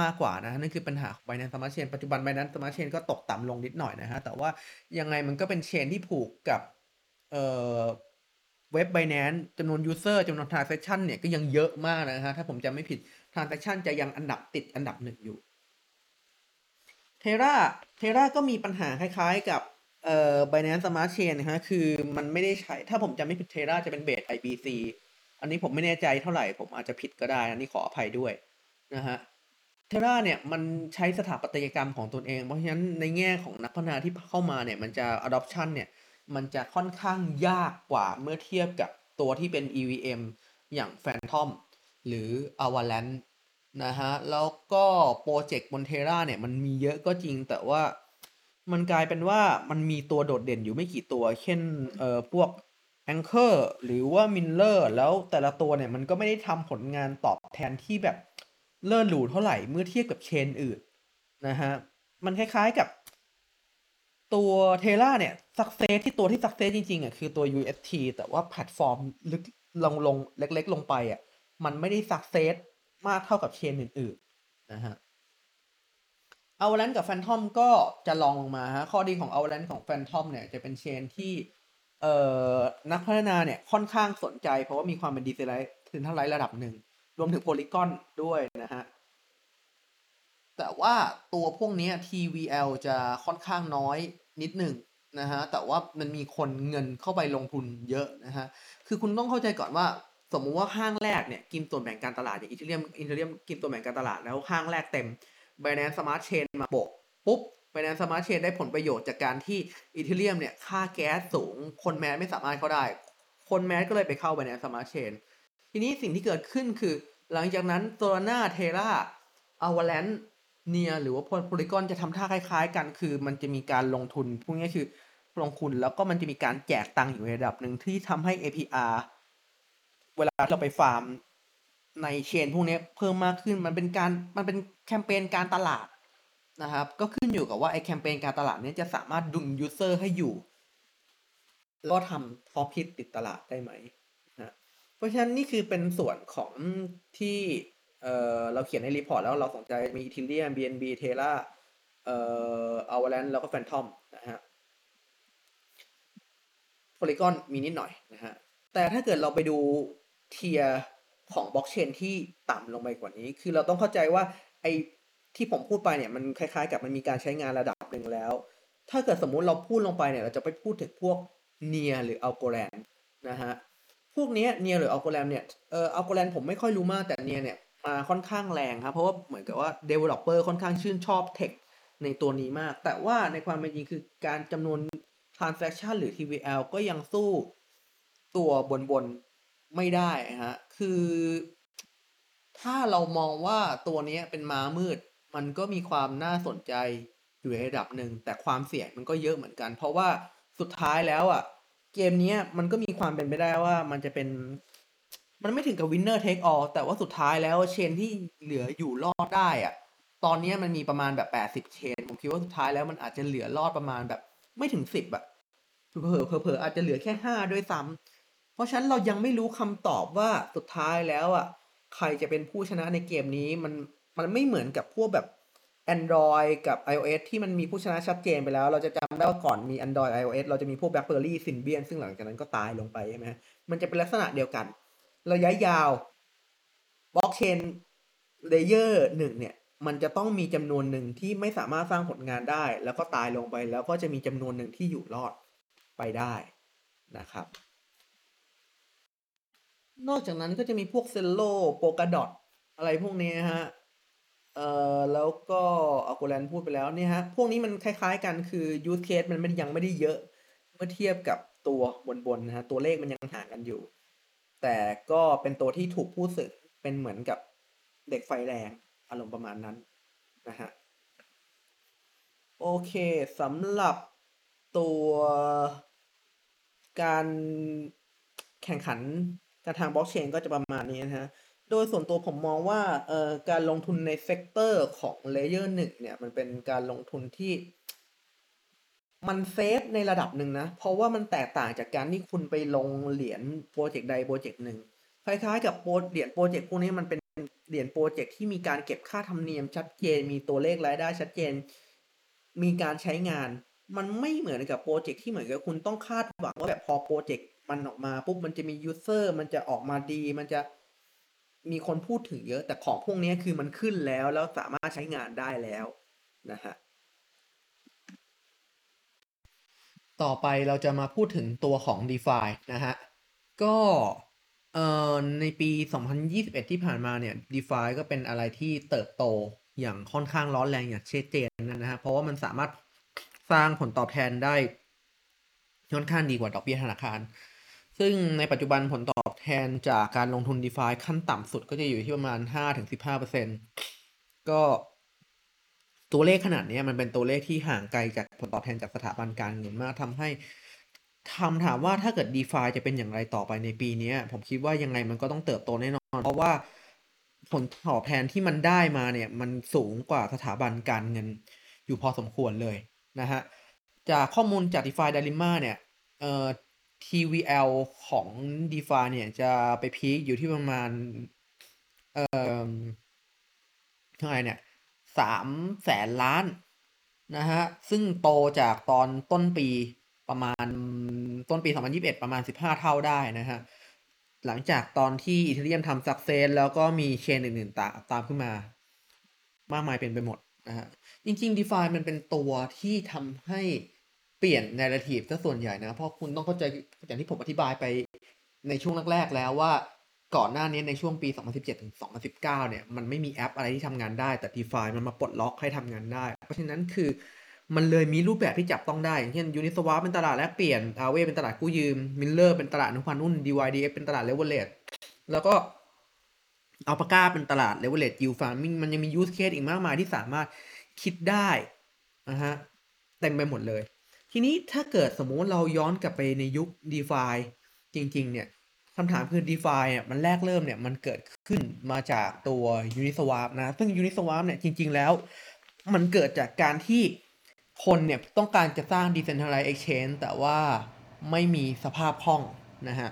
มากกว่านะนั่นคือปัญหาของ Binance Smart Chain ปัจจุบัน Binance Smart Chain ก็ตกต่ำลงนิดหน่อยนะฮะ แต่ว่ายังไงมันก็เป็นเชนที่ผูกกับเอ่อ เว็บ Binance จำนวน User จำนวน Transaction เนี่ยก็ยังเยอะมากนะฮะ ถ้าผมจำไม่ผิด Transaction จะยังอันดับติดอันดับหนึ่งอยู่ Terra Terra ก็มีปัญหาคล้ายๆกับเอ่อ Binance Smart Chain นะฮะ คือมันไม่ได้ใช้ ถ้าผมจำไม่ผิด Terra จะเป็นเบส IBC อันนี้ผมไม่แน่ใจเท่าไหร่ ผมอาจจะผิดก็ได้ อันนี้ขออภัยด้วยนะฮะเทราเนี่ยมันใช้สถาปัตยกรรมของตนเอง เพราะฉะนั้นในแง่ของนักพัฒนาที่เข้ามาเนี่ยมันจะ adoption เนี่ย มันจะค่อนข้างยากกว่าเมื่อเทียบกับตัวที่เป็น EVM อย่าง Phantom หรือ Avalanche นะฮะ แล้วก็โปรเจกต์บน Terra เนี่ย มันมีเยอะก็จริงแต่ว่ามันกลายเป็นว่ามันมีตัวโดดเด่นอยู่ไม่กี่ตัว เช่นเอ่อพวก Anchor หรือว่า Mirror แล้วแต่ละตัวเนี่ยมันก็ไม่ได้ทำผลงานตอบแทนที่แบบเลิศหรูเท่าไหร่เมื่อเทียบกับ chain อื่นนะฮะ มันคล้ายๆกับ ตัว Terra เนี่ย success ที่ตัวที่ success จริงๆอะคือตัว UST แต่ว่าแพลตฟอร์มลึกลงลงเล็ก ๆ ลงไปอะมันไม่ได้ success มากเท่ากับ chain อื่นๆนะฮะ Avalanche กับ Fantom ก็จะรองลงมาฮะข้อดีของ Avalanche ของ Fantom เนี่ยจะเป็น chain ที่เอ่อนักพัฒนาเนี่ยค่อนข้างสนใจเพราะว่ามีความเป็น decentralize ถึงเท่าไรระดับหนึ่ง รวมถึง Polygon ด้วยนะฮะ แต่ว่าตัวพวกนี้ TVL จะค่อนข้างน้อยนิดหนึ่งนะฮะ แต่ว่ามันมีคนเงินเข้าไปลงทุนเยอะนะฮะ คือคุณต้องเข้าใจก่อนว่า สมมุติว่าห้างแรกเนี่ย กินส่วนแบ่งการตลาดอย่างอีเทเรียมอีเทเรียมกินส่วนแบ่งการตลาดแล้วห้างแรกเต็ม Binance Smart Chain มาโปะปุ๊บ Binance Smart Chain ได้ผลประโยชน์จากการที่อีเทเรียมเนี่ยค่าแก๊สสูง คนแมสไม่สามารถเข้าได้ คนแมสก็เลยไปเข้า Binance Smart Chain ทีนี้สิ่งที่เกิดขึ้นคือ หลังจากนั้นโซลาร่าเทราAvalanche เนี่ยหรือว่า Polygon จะทำท่าคล้าย ๆ กัน คือ มันจะมีการลงทุนพวกนี้คือลงทุนแล้วก็มันจะมีการแจกตังค์อยู่ในระดับหนึ่งที่ทำให้ APR เวลาเราไปฟาร์มใน chain พวกนี้เพิ่มมากขึ้นมันเป็นการมันเป็นแคมเปญการตลาดนะครับ ก็ขึ้นอยู่กับว่าไอแคมเปญการตลาดนี้จะสามารถดึง user ให้อยู่แล้วก็ทำ product ติดตลาดได้ไหมนะเพราะฉะนั้นนี่คือเป็นส่วนของที่ เอ่อเราเขียนในรีพอร์ตแล้วเราสนใจมี Ethereum BNB Terra เอ่อ Avalanche แล้วก็ Phantom นะฮะ Polygon มีนิดหน่อยนะฮะ แต่ถ้าเกิดเราไปดูเทียของบล็อกเชนที่ต่ำลงไปกว่านี้ คือเราต้องเข้าใจว่าไอ้ที่ผมพูดไปเนี่ยมันคล้ายๆ กับมันมีการใช้งานระดับหนึ่งแล้ว ถ้าเกิดสมมุติเราพูดลงไปเนี่ยเราจะไปพูดถึงพวกเนียหรืออัลโกแลนนะฮะ พวกนี้เนียหรืออัลโกแลนเนี่ย เอออัลโกแลนผมไม่ค่อยรู้มากแต่เนียเนี่ย มาค่อนข้างแรงครับ เพราะว่าเหมือนกับว่า developer ค่อนข้างชื่นชอบเทคในตัวนี้มาก แต่ว่าในความเป็นจริงคือการจำนวน transaction หรือ TVL ก็ยังสู้ตัวบนบนไม่ได้ฮะ คือ ถ้าเรามองว่าตัวนี้เป็นม้ามืด มันก็มีความน่าสนใจอยู่ในระดับหนึ่ง แต่ความเสี่ยงมันก็เยอะเหมือนกัน เพราะว่าสุดท้ายแล้วอะ เกมนี้มันก็มีความเป็นไปได้ว่ามันจะเป็น มันไม่ถึงกับ winner take all แต่ว่าสุดท้ายแล้วเชนที่เหลืออยู่รอดได้อะตอนนี้มันมีประมาณแบบ80เชน ผมคิดว่าสุดท้ายแล้วมันอาจจะเหลือรอดประมาณแบบ ไม่ถึง10อะเผลอเผลออาจจะเหลือแค่5ด้วยซ้ำเพราะฉะนั้นเรายังไม่รู้คำตอบว่าสุดท้ายแล้วอะใครจะเป็นผู้ชนะในเกมนี้มันมันไม่เหมือนกับพวกแบบ Android กับ iOS ที่มันมีผู้ชนะชัดเจนไปแล้ว เราจะจำได้ว่าก่อนมี Android iOS เราจะมีพวก BlackBerry Symbian ซึ่งหลังจากนั้นก็ตายลงไปใช่ไหมมันจะเป็นลักษณะเดียวกัน ระยะยาวบล็อกเชน layer หนึ่งเนี่ย มันจะต้องมีจำนวนหนึ่งที่ไม่สามารถสร้างผลงานได้ แล้วก็ตายลงไปแล้วก็จะมีจำนวนหนึ่งที่อยู่รอดไปได้นะครับ นอกจากนั้นก็จะมีพวก Celo Polkadot อะไรพวกนี้ฮะเอ่อแล้วก็ Algorand พูดไปแล้วเนี่ยฮะ พวกนี้มันคล้ายๆกันคือ use case มันไม่ยังไม่ได้เยอะ เมื่อเทียบกับตัวบนๆนะฮะ ตัวเลขมันยังห่างกันอยู่ แต่ก็เป็นตัวที่ถูกพูดถึงเป็นเหมือนกับเด็กไฟแรงอารมณ์ประมาณนั้นนะฮะโอเคสำหรับตัวการแข่งขันการทางบล็อกเชนก็จะประมาณนี้นะฮะ โดยส่วนตัวผมมองว่าเอ่อการลงทุนใน sector ของ layer หนึ่งเนี่ย มันเป็นการลงทุนที่ มัน safe ในระดับหนึ่งนะ เพราะว่ามันแตกต่างจากการที่คุณไปลงเหรียญโปรเจกต์ใดโปรเจกต์หนึ่งคล้ายๆกับโปรเหรียญโปรเจกต์พวกนี้มันเป็นเหรียญโปรเจกต์ที่มีการเก็บค่าธรรมเนียมชัดเจน มีตัวเลขรายได้ชัดเจน มีการใช้งาน มันไม่เหมือนกับโปรเจกต์ที่เหมือนกับคุณต้องคาดหวังว่าแบบพอโปรเจกต์มันออกมาปุ๊บมันจะมี user มันจะออกมาดี มันจะมีคนพูดถึงเยอะ แต่ของพวกนี้คือมันขึ้นแล้วแล้วสามารถใช้งานได้แล้วนะฮะ ต่อไปเราจะมาพูดถึงตัวของ DeFi นะฮะ ก็เอ่อในปี 2021 ที่ผ่านมาเนี่ย DeFi ก็เป็นอะไรที่เติบโตอย่างค่อนข้างร้อนแรงอย่างชัดเจนนะฮะ เพราะว่ามันสามารถสร้างผลตอบแทนได้ค่อนข้างดีกว่าดอกเบี้ยธนาคาร ซึ่งในปัจจุบันผลตอบแทนจากการลงทุน DeFi ขั้นต่ำสุดก็จะอยู่ที่ประมาณ 5-15%ก็ ตัวเลขขนาดนี้มันเป็นตัวเลขที่ห่างไกลจากผลตอบแทนจากสถาบันการเงินมากทำให้ทำถามว่าถ้าเกิด DeFi จะเป็นอย่างไรต่อไปในปีนี้ผมคิดว่ายังไงมันก็ต้องเติบโตแน่นอน เพราะว่าผลตอบแทนที่มันได้มาเนี่ยมันสูงกว่าสถาบันการเงินอยู่พอสมควรเลยนะฮะ จากข้อมูลจาก DeFi Dilemma เนี่ยเอ่อ TVL ของ DeFi เนี่ยจะไปพีคอยู่ที่ประมาณเอ่อเท่าไหร่เนี่ย สามแสนล้านนะฮะ ซึ่งโตจากตอนต้นปีประมาณต้นปี 2021 ประมาณ 15 เท่าได้นะฮะ หลังจากตอนที่อีเทเรียมทำสักเซสแล้วก็มีเชนอื่นๆตาตามขึ้นมา มากมายเป็นไปหมดนะฮะ จริงๆ DeFi มันเป็นตัวที่ทำให้เปลี่ยนน r r a t i v e ซะส่วนใหญ่นะ เพราะคุณต้องเข้าใจอย่างที่ผมอธิบายไปในช่วงแรกๆแล้วว่า ก่อนหน้านี้ในช่วงปี 2017 ถึง 2019 เนี่ย มันไม่มีแอปอะไรที่ทำงานได้ แต่ DeFi มันมาปลดล็อกให้ทำงานได้ เพราะฉะนั้นคือมันเลยมีรูปแบบที่จับต้องได้ อย่างเช่น Uniswap เป็นตลาดแลกเปลี่ยน Aave เป็นตลาดกู้ยืม Miller เป็นตลาดนุพันธ์หุ้น DYDX เป็นตลาด Leverage แล้วก็อัลปาก้าเป็นตลาด leverage yield farming มันยังมี use case อีกมากมายที่สามารถคิดได้นะฮะเต็มไปหมดเลย ทีนี้ถ้าเกิดสมมุติเราย้อนกลับไปในยุค DeFi จริง ๆ เนี่ย คำถามคือ DeFi เนี่ยมันแรกเริ่มเนี่ยมันเกิดขึ้นมาจากตัว Uniswap นะ ซึ่ง Uniswap เนี่ยจริง ๆ แล้ว มันเกิดจากการที่คนเนี่ยต้องการจะสร้าง Decentralized Exchange แต่ว่าไม่มีสภาพคล่องนะฮะ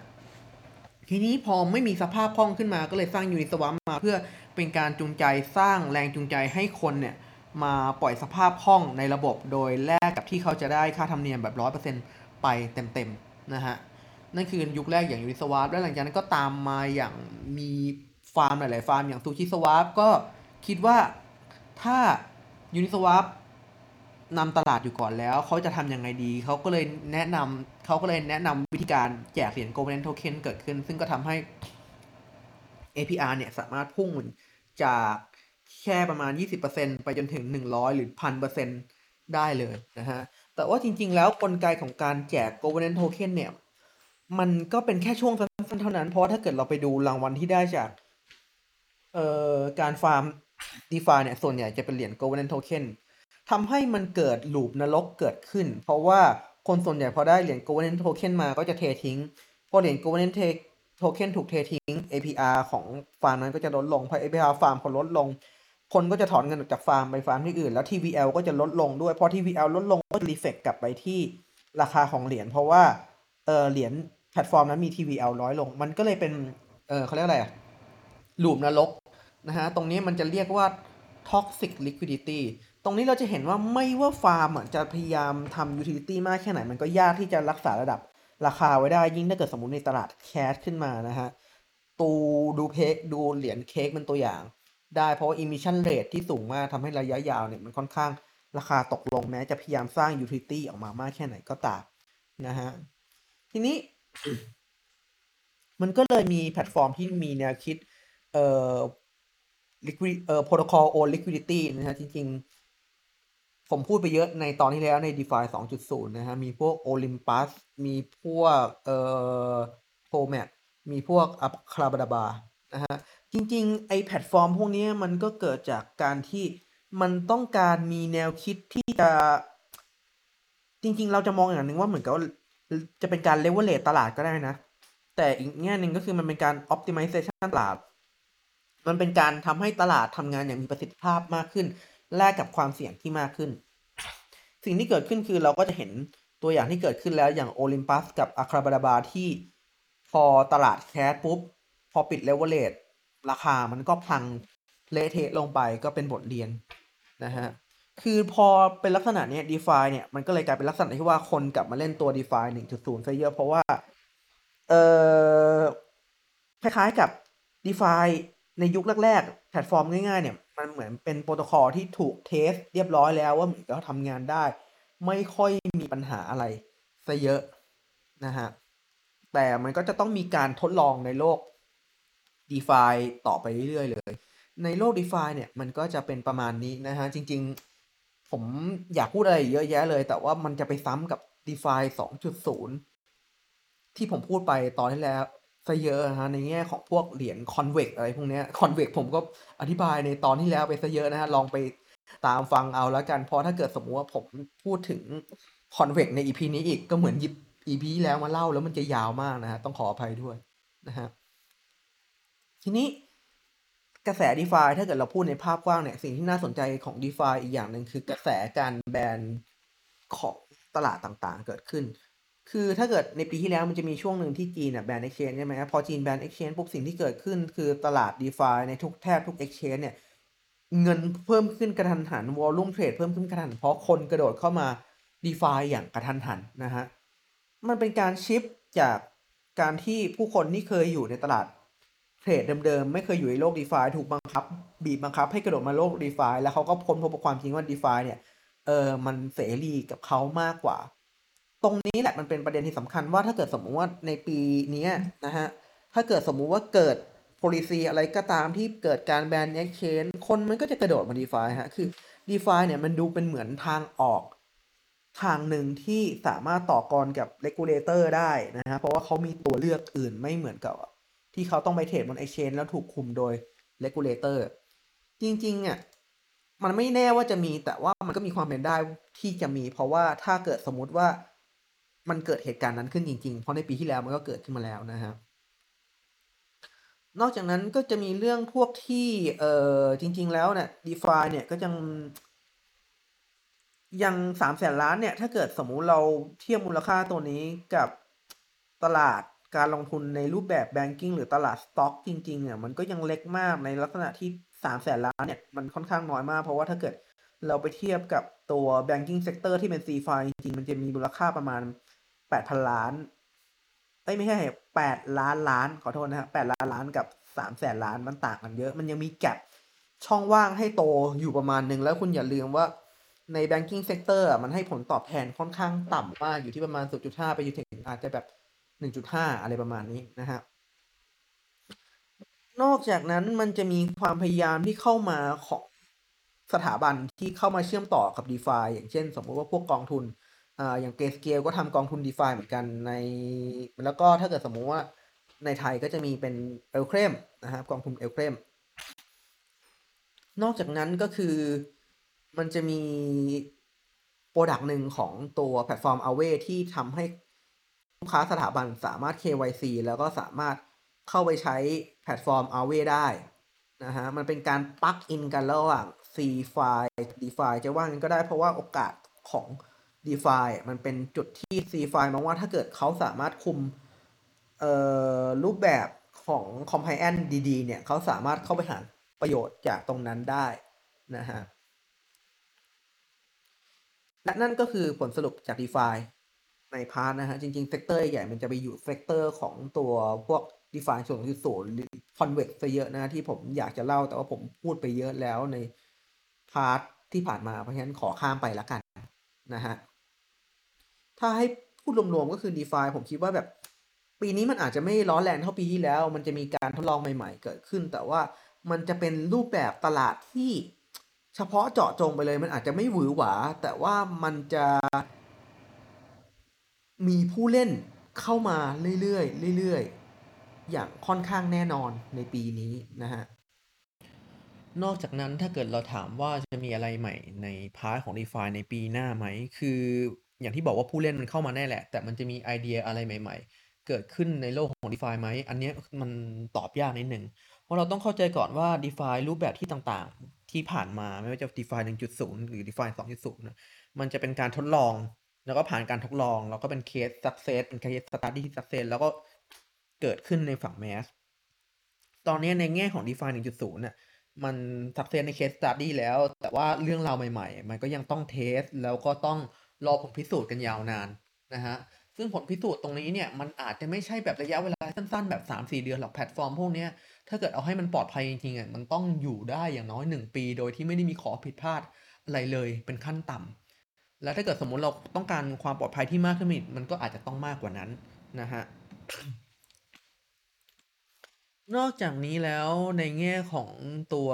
ทีนี้พอไม่มีสภาพคล่องขึ้นมาก็เลยสร้าง Uniswap มาเพื่อเป็นการจูงใจสร้างแรงจูงใจให้คนเนี่ยมาปล่อยสภาพคล่องในระบบโดยแลกกับที่เขาจะได้ค่าธรรมเนียมแบบ 100%ไปเต็มๆนะฮะ นั่นคือยุคแรกอย่าง Uniswap และหลังจากนั้นก็ตามมาอย่างมีฟาร์มหลาย ๆ ฟาร์มอย่าง SushiSwap ก็คิดว่าถ้า Uniswapนำตลาดอยู่ก่อนแล้ว เขาจะทำยังไงดี เขาก็เลยแนะนำเขาก็เลยแนะนำวิธีการแจกเหรียญ Golden Token เกิดขึ้น ซึ่งก็ทำให้ APR เนี่ย สามารถพุ่งจากแค่ประมาณ 20%ไปจนถึง 100 หรือ 1,000%ได้เลยนะฮะ แต่ว่าจริง ๆ แล้วกลไกของการแจก Golden Token เนี่ย มันก็เป็นแค่ช่วงสั้นๆเท่านั้น เพราะถ้าเกิดเราไปดูรางวัลที่ได้จากเอ่อการฟาร์ม DeFi เนี่ย ส่วนใหญ่จะเป็นเหรียญ governance token ทำให้มันเกิด loop นรกเกิดขึ้น เพราะว่าคนส่วนใหญ่พอได้เหรียญ governance token มาก็จะเททิ้ง พอเหรียญ governance token ถูกเททิ้ง APR ของฟาร์มนั้นก็จะลดลงพอ APR ฟาร์มพอลดลง คนก็จะถอนเงินออกจากฟาร์มไปฟาร์มที่อื่น แล้ว TVL ก็จะลดลงด้วย พอ TVL ลดลงก็ reflect กลับไปที่ราคาของเหรียญเพราะว่าเออเหรียญ แพลตฟอร์มนั้นมี TVL น้อยลง มันก็เลยเป็น เออเขาเรียกอะไรอะลูปนรกนะฮะ ตรงนี้มันจะเรียกว่า toxic liquidity ตรงนี้เราจะเห็นว่าไม่ว่าฟาร์มจะพยายามทำ utility มากแค่ไหน มันก็ยากที่จะรักษาระดับราคาไว้ได้ ยิ่งถ้าเกิดสมมติในตลาดแคชขึ้นมานะฮะ ตูดูเพกดูเหรียญเค้กเป็นตัวอย่าง ได้เพราะว่า emission rate ที่สูงมากทำให้ระยะยาวเนี่ยมันค่อนข้างราคาตกลงแม้จะพยายามสร้าง utility ออกมามากแค่ไหนก็ตามนะฮะ ทีนี้ มันก็เลยมีแพลตฟอร์มที่มีแนวคิด เอ่อ liquid เอ่อ protocol owned liquidity นะฮะ จริง ๆ ผมพูดไปเยอะในตอนที่แล้วใน DeFi 2.0 นะฮะ มีพวก Olympus มีพวก เอ่อ Promax มีพวก a c r a b a d a b a นะฮะ จริง ๆ ไอแพลตฟอร์มพวกนี้มันก็เกิดจากการที่มันต้องการมีแนวคิดที่จะ จริง ๆ เราจะมองอย่างหนึ่งว่าเหมือนกับ จะเป็นการเลเวลเลตตลาดก็ได้นะ แต่อีกแง่หนึ่งก็คือมันเป็นการ optimization ตลาด มันเป็นการทำให้ตลาดทำงานอย่างมีประสิทธิภาพมากขึ้น แลกกับความเสี่ยงที่มากขึ้น สิ่งที่เกิดขึ้นคือเราก็จะเห็นตัวอย่างที่เกิดขึ้นแล้วอย่าง Olympus กับ a c r a b a d a b a ที่พอตลาด crash ปุ๊บ พอปิดเลเวลเลตราคามันก็พังเละเทะลงไปก็เป็นบทเรียนนะฮะ คือพอเป็นลักษณะเนี้ย DeFi เนี่ย มันก็เลยกลายเป็นลักษณะที่ว่าคนกลับมาเล่นตัว DeFi 1.0ซะเยอะเพราะว่า เออคล้ายๆกับ DeFi ในยุคแรกๆ แพลตฟอร์มง่ายๆ เนี่ย มันเหมือนเป็นโปรโตคอลที่ถูก test เรียบร้อยแล้วว่าเหมือนกับทำงานได้ ไม่ค่อยมีปัญหาอะไรซะเยอะนะฮะ แต่มันก็จะต้องมีการทดลองในโลก DeFi ต่อไปเรื่อยๆ เลย ในโลก DeFi เนี่ย มันก็จะเป็นประมาณนี้นะฮะ จริง ๆ ผมอยากพูดอะไรเยอะแยะเลย แต่ว่ามันจะไปซ้ำกับ DeFi 2.0 ที่ผมพูดไปตอนที่แล้วซะเยอะนะฮะในแง่ของพวกเหรียญ Convex อะไรพวกนี้ย Convex ผมก็อธิบายในตอนที่แล้วไปซะเยอะนะฮะลองไปตามฟังเอาแล้วกัน เพราะถ้าเกิดสมมติว่าผมพูดถึง Convex ใน EP นี้อีกก็เหมือนหยิบ EP ที่แล้วมาเล่าแล้วมันจะยาวมากนะฮะต้องขออภัยด้วยนะฮะทีนี้ กระแส DeFi ถ้าเกิดเราพูดในภาพกว้างเนี่ย สิ่งที่น่าสนใจของ DeFi อีกอย่างหนึ่งคือกระแสการแบนของตลาดต่างๆ เกิดขึ้น คือถ้าเกิดในปีที่แล้วมันจะมีช่วงหนึ่งที่จีนเนี่ยแบน exchange ใช่ไหมครับพอจีนแบน exchange ปุ๊บสิ่งที่เกิดขึ้น คือตลาด DeFi ในทุกแทบทุก exchange เนี่ยเงินเพิ่มขึ้นกระทันหัน volume trade เพิ่มขึ้นกระทันเพราะคนกระโดดเข้ามา DeFi อย่างกระทันหันนะฮะมันเป็นการชิปจากการที่ผู้คนที่เคยอยู่ในตลาด เทรดเดิมๆ ไม่เคยอยู่ในโลก d e f าถูกบังคับ บีบบังคับให้กระโดดมาโลก d e f าแล้วเขาก็พ้นพบความจริงว่า d e f าเนี่ยเออมันเสรีกับเขามากกว่า ตรงนี้แหละมันเป็นประเด็นที่สำคัญว่าถ้าเกิดสมมติว่าในปีนี้นะฮะ ถ้าเกิดสมมุติว่าเกิด policy อะไรก็ตามที่เกิดการแบน exchange คนมันก็จะกระโดดมา d e f าฮะ คือ d e f าเนี่ยมันดูเป็นเหมือนทางออก ทางหนึ่งที่สามารถต่อกรกับ regulator ได้นะฮะ เพราะว่าเขามีตัวเลือกอื่นไม่เหมือนกับ ที่เขาต้องไปเทรดบน exchange แล้วถูกคุมโดย regulator จริงๆอะมันไม่แน่ว่าจะมีแต่ว่ามันก็มีความเป็นได้ที่จะมี เพราะว่าถ้าเกิดสมมุติว่ามันเกิดเหตุการณ์นั้นขึ้นจริง ๆ เพราะในปีที่แล้วมันก็เกิดขึ้นมาแล้วนะครับนอกจากนั้นก็จะมีเรื่องพวกที่เออจริง ๆ แล้วเนี่ย d e f าเนี่ยก็ยังยังสามแสนล้านเนี่ย ถ้าเกิดสมมุติเราเทียบมูลค่าตัวนี้กับตลาด การลงทุนในรูปแบบแบงกิ้งหรือตลาดสต็อกจริงๆเนี่ยมันก็ยังเล็กมากในลักษณะที่สามแสนล้านเนี่ยมันค่อนข้างน้อยมาก เพราะว่าถ้าเกิดเราไปเทียบกับตัว banking sector ที่เป็น C f i จริงๆ มันจะมีมูลค่าประมาณแปดพันล้านเอ้ยไม่ใช่แปดล้านล้าน ขอโทษนะฮะแปดล้านล้านกับสามแสนล้านมันต่างกันเยอะ มันยังมีแกลบช่องว่างให้โตอยู่ประมาณหนึ่ง แล้วคุณอย่าลืมว่าใน banking sector อะมันให้ผลตอบแทนค่อนข้างต่ำมากอยู่ที่ประมาณ 0.5 ไปอยู่ถึงอาจจะแบบ 1.5 อะไรประมาณนี้นะฮะนอกจากนั้นมันจะมีความพยายามที่เข้ามาของสถาบันที่เข้ามาเชื่อมต่อกับ d e f าอย่างเช่น สมมติว่าพวกกองทุนอ่าอย่าง Grayscale ก็ทำกองทุน d e f าเหมือนกันใน แล้วก็ถ้าเกิดสมมติว่าในไทยก็จะมีเป็นเอลเครมนะครับกองทุนเอลเครมนอกจากนั้นก็คือมันจะมี product หนึ่งของตัวแพลตฟอร์ม a w a y ที่ทำให้ ลูกค้าสถาบันสามารถ KYC แล้วก็สามารถเข้าไปใช้แพลตฟอร์ม a w a y ได้นะฮะ มันเป็นการ plug-in กันระหว่าง CeFi DeFi จะว่างั้นก็ได้เพราะว่าโอกาสของ DeFi มันเป็นจุดที่ C f i มองว่าถ้าเกิดเขาสามารถคุมรูปแบบของ compliance ดีๆ เนี่ยเขาสามารถเข้าไปหาประโยชน์จากตรงนั้นได้นะฮะและนั่นก็คือผลสรุปจาก DeFi ใน part นะฮะ จริงๆ sector ใหญ่มันจะไปอยู่ sector ของตัวพวก DeFi ส่วนที่ศูนย์หรือ Convex ซะเยอะนะที่ผมอยากจะเล่าแต่ว่าผมพูดไปเยอะแล้วในพาร์ทที่ผ่านมาเพราะฉะนั้นขอข้ามไปละกันนะฮะ ถ้าให้พูดรวมๆก็คือ DeFi ผมคิดว่าแบบปีนี้มันอาจจะไม่ร้อนแรงเท่าปีที่แล้ว มันจะมีการทดลองใหม่ๆ เกิดขึ้น แต่ว่ามันจะเป็นรูปแบบตลาดที่เฉพาะเจาะจงไปเลย มันอาจจะไม่หวือหวา แต่ว่ามันจะ มีผู้เล่นเข้ามาเรื่อยๆเรื่อยๆ อย่างค่อนข้างแน่นอนในปีนี้นะฮะ นอกจากนั้นถ้าเกิดเราถามว่าจะมีอะไรใหม่ใน part ของ DeFi ในปีหน้าไหม คืออย่างที่บอกว่าผู้เล่นมันเข้ามาแน่แหละ แต่มันจะมีไอเดียอะไรใหม่ ๆ เกิดขึ้นในโลกของ DeFi ไหม อันนี้มันตอบยากนิดหนึ่ง เพราะเราต้องเข้าใจก่อนว่า DeFi รูปแบบที่ต่างๆ ที่ผ่านมาไม่ว่าจะ DeFi 1.0 หรือ DeFi 2.0นะมันจะเป็นการทดลอง แล้วก็ผ่านการทดลอง แล้วก็เป็น case success เป็น case study ที่ success แล้วก็เกิดขึ้นในฝั่ง mass ตอนนี้ในแง่ของ DeFi 1.0น่ะมัน success ใน case study แล้ว แต่ว่าเรื่องราวใหม่ ๆ มันก็ยังต้อง test แล้วก็ต้องรอผลพิสูจน์กันยาวนานนะฮะซึ่งผลพิสูจน์ตรงนี้เนี่ยมันอาจจะไม่ใช่แบบระยะเวลาสั้นๆ แบบ 3-4 เดือนหรอกแพลตฟอร์มพวกนี้ถ้าเกิดเอาให้มันปลอดภัยจริงๆอะมันต้องอยู่ได้อย่างน้อย 1 ปี โดยที่ไม่ได้มีข้อผิดพลาดอะไรเลยเป็นขั้นต่ำ แล้วถ้าเกิดสมมติเราต้องการความปลอดภัยที่มากขึ้นอีกมันก็อาจจะต้องมากกว่านั้นนะฮะนอกจากนี้แล้วในแง่ของตัว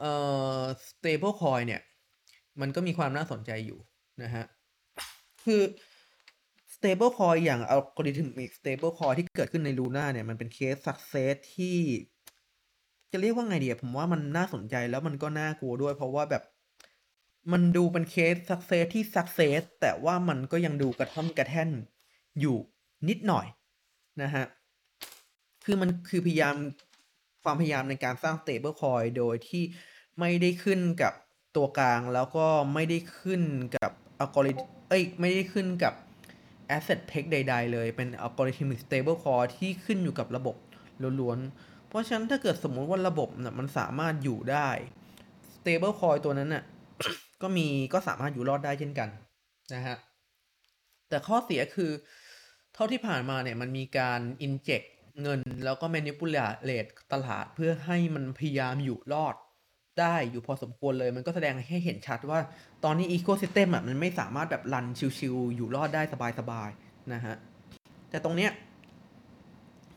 เอ่อ stable coin เนี่ย มันก็มีความน่าสนใจอยู่นะฮะ คือ stable coin อย่าง algorithmic stable coin ที่เกิดขึ้นใน Luna เนี่ย มันเป็นเคส success ที่ จะเรียกว่าไงดีผมว่ามันน่าสนใจแล้วมันก็น่ากลัวด้วยเพราะว่าแบบ มันดูเป็นเคส success ที่ success แต่ว่ามันก็ยังดูกระท่อมกระแท่นอยู่นิดหน่อยนะฮะ คือมันคือพยายามความพยายามในการสร้าง stable coin โดยที่ไม่ได้ขึ้นกับตัวกลางแล้วก็ไม่ได้ขึ้นกับอัลกอริทึมเอ้ยไม่ได้ขึ้นกับ asset peg ใด ๆ เลยเป็น algorithmic stable coin ที่ขึ้นอยู่กับระบบล้วนๆ เพราะฉะนั้นถ้าเกิดสมมุติว่าระบบนะมันสามารถอยู่ได้ stable coin ตัวนั้นน่ะ ก็มีก็สามารถอยู่รอดได้เช่นกันนะฮะแต่ข้อเสียคือ เท่าที่ผ่านมาเนี่ยมันมีการ inject เงินแล้วก็ manipulate ตลาดเพื่อให้มันพยายามอยู่รอดได้อยู่พอสมควรเลย มันก็แสดงให้เห็นชัดว่าตอนนี้อีโคซิสเต็มอะมันไม่สามารถแบบรันชิวๆอยู่รอดได้สบายๆนะฮะแต่ตรงเนี้ย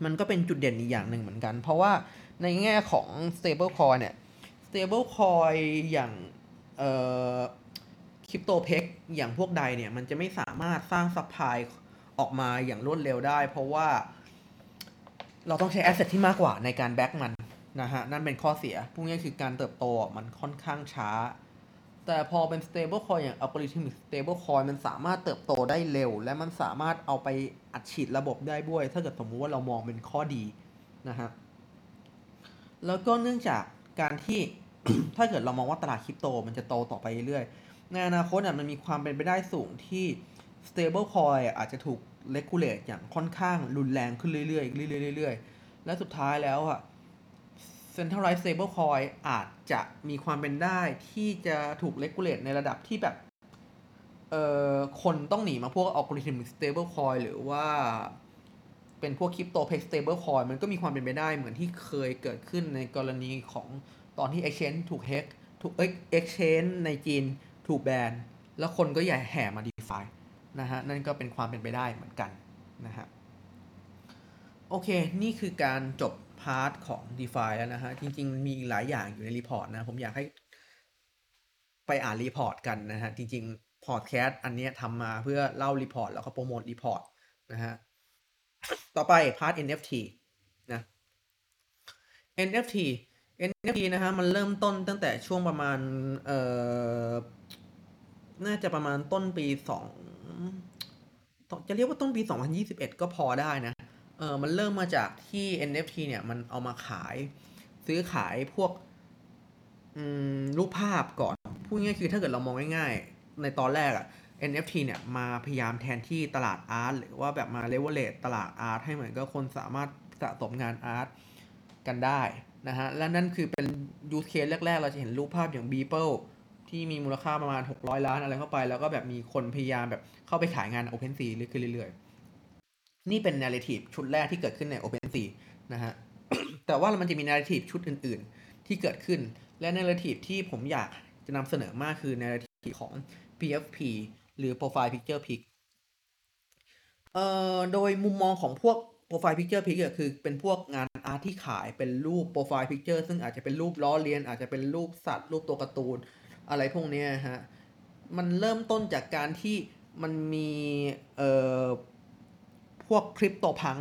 มันก็เป็นจุดเด่นอีกอย่างหนึ่งเหมือนกัน เพราะว่าในแง่ของ stable coin เนี่ย stable coin อย่าง คริปโต peg อย่างพวก DAI เนี่ย มันจะไม่สามารถสร้าง supply ออกมาอย่างรวดเร็วได้ เพราะว่าเราต้องใช้ asset ที่มากกว่าในการ back มันนะฮะ นั่นเป็นข้อเสีย พวกนี้คือการเติบโตมันค่อนข้างช้า แต่พอเป็น stable coin อย่าง algorithmic stable coin มันสามารถเติบโตได้เร็ว และมันสามารถเอาไปอัดฉีดระบบได้ด้วย ถ้าเกิดสมมุติว่าเรามองเป็นข้อดีนะฮะ แล้วก็เนื่องจากการที่ ถ้าเกิดเรามองว่าตลาดคริปโตมันจะโตต่อไปเรื่อยๆในอนาคตมันมีความเป็นไปได้สูงที่ stable coin อาจจะถูก regulate อย่างค่อนข้างรุนแรงขึ้นเรื่อยๆเรื่อยๆเรื่อยๆและสุดท้ายแล้วอะ centralized stable coin อาจจะมีความเป็นได้ที่จะถูก regulate ในระดับที่แบบเอ่อคนต้องหนีมาพวก algorithmic stable coin หรือว่าเป็นพวก crypto p a y stable coin มันก็มีความเป็นไปได้เหมือนที่เคยเกิดขึ้นในกรณีของ ตอนที่ exchange ถูก hack ถูก exchange ในจีนถูกแบนแล้วคนก็ใหญ่แห่มา DeFi นะฮะ นั่นก็เป็นความเป็นไปได้เหมือนกันนะฮะ โอเค นี่คือการจบ part ของ DeFi แล้วนะฮะ จริง ๆมีอีกหลายอย่างอยู่ใน report นะ ผมอยากให้ไปอ่าน report กันนะฮะ จริง ๆ พอดแคสต์อันนี้ทำมาเพื่อเล่า report แล้วก็โปรโมท report นะฮะ ต่อไป part NFT นะ NFT NFT นะฮะมันเริ่มต้นตั้งแต่ช่วงประมาณเอ่อน่าจะประมาณต้นปีสองจะเรียกว่าต้นปี 2021 ก็พอได้นะเออมันเริ่มมาจากที่ NFT เนี่ยมันเอามาขาย ซื้อขายพวกรูปภาพก่อนพูดง่ายคือถ้าเกิดเรามองง่ายๆ ในตอนแรกอะ NFT เนี่ยมาพยายามแทนที่ตลาด art หรือว่าแบบมา elevate ตลาด art ให้เหมือนกับคนสามารถสะสมงาน art กันได้ นะฮะ และนั่นคือเป็น use case แรก ๆ เราจะเห็นรูปภาพอย่าง Beeple ที่มีมูลค่าประมาณ 600 ล้านอะไรเข้าไป แล้วก็แบบมีคนพยายามแบบเข้าไปขายงาน OpenSea เรื่อยๆ นี่เป็น narrative ชุดแรกที่เกิดขึ้นใน OpenSea นะฮะ แต่ว่ามันจะมี narrative ชุดอื่น ๆ ที่เกิดขึ้น และ narrative ที่ผมอยากจะนำเสนอมากคือ narrative ของ PFP หรือ Profile Picture Pic เอ่อ โดยมุมมองของพวก Profile Picture Pic ก็คือเป็นพวกงานอาร์ตที่ขายเป็นรูป Profile Picture ซึ่งอาจจะเป็นรูปล้อเลียน อาจจะเป็นรูปสัตว์รูปตัวการ์ตูน อะไรพวกนี้ฮะ มันเริ่มต้นจากการที่มันมีเอ่อพวก CryptoPunks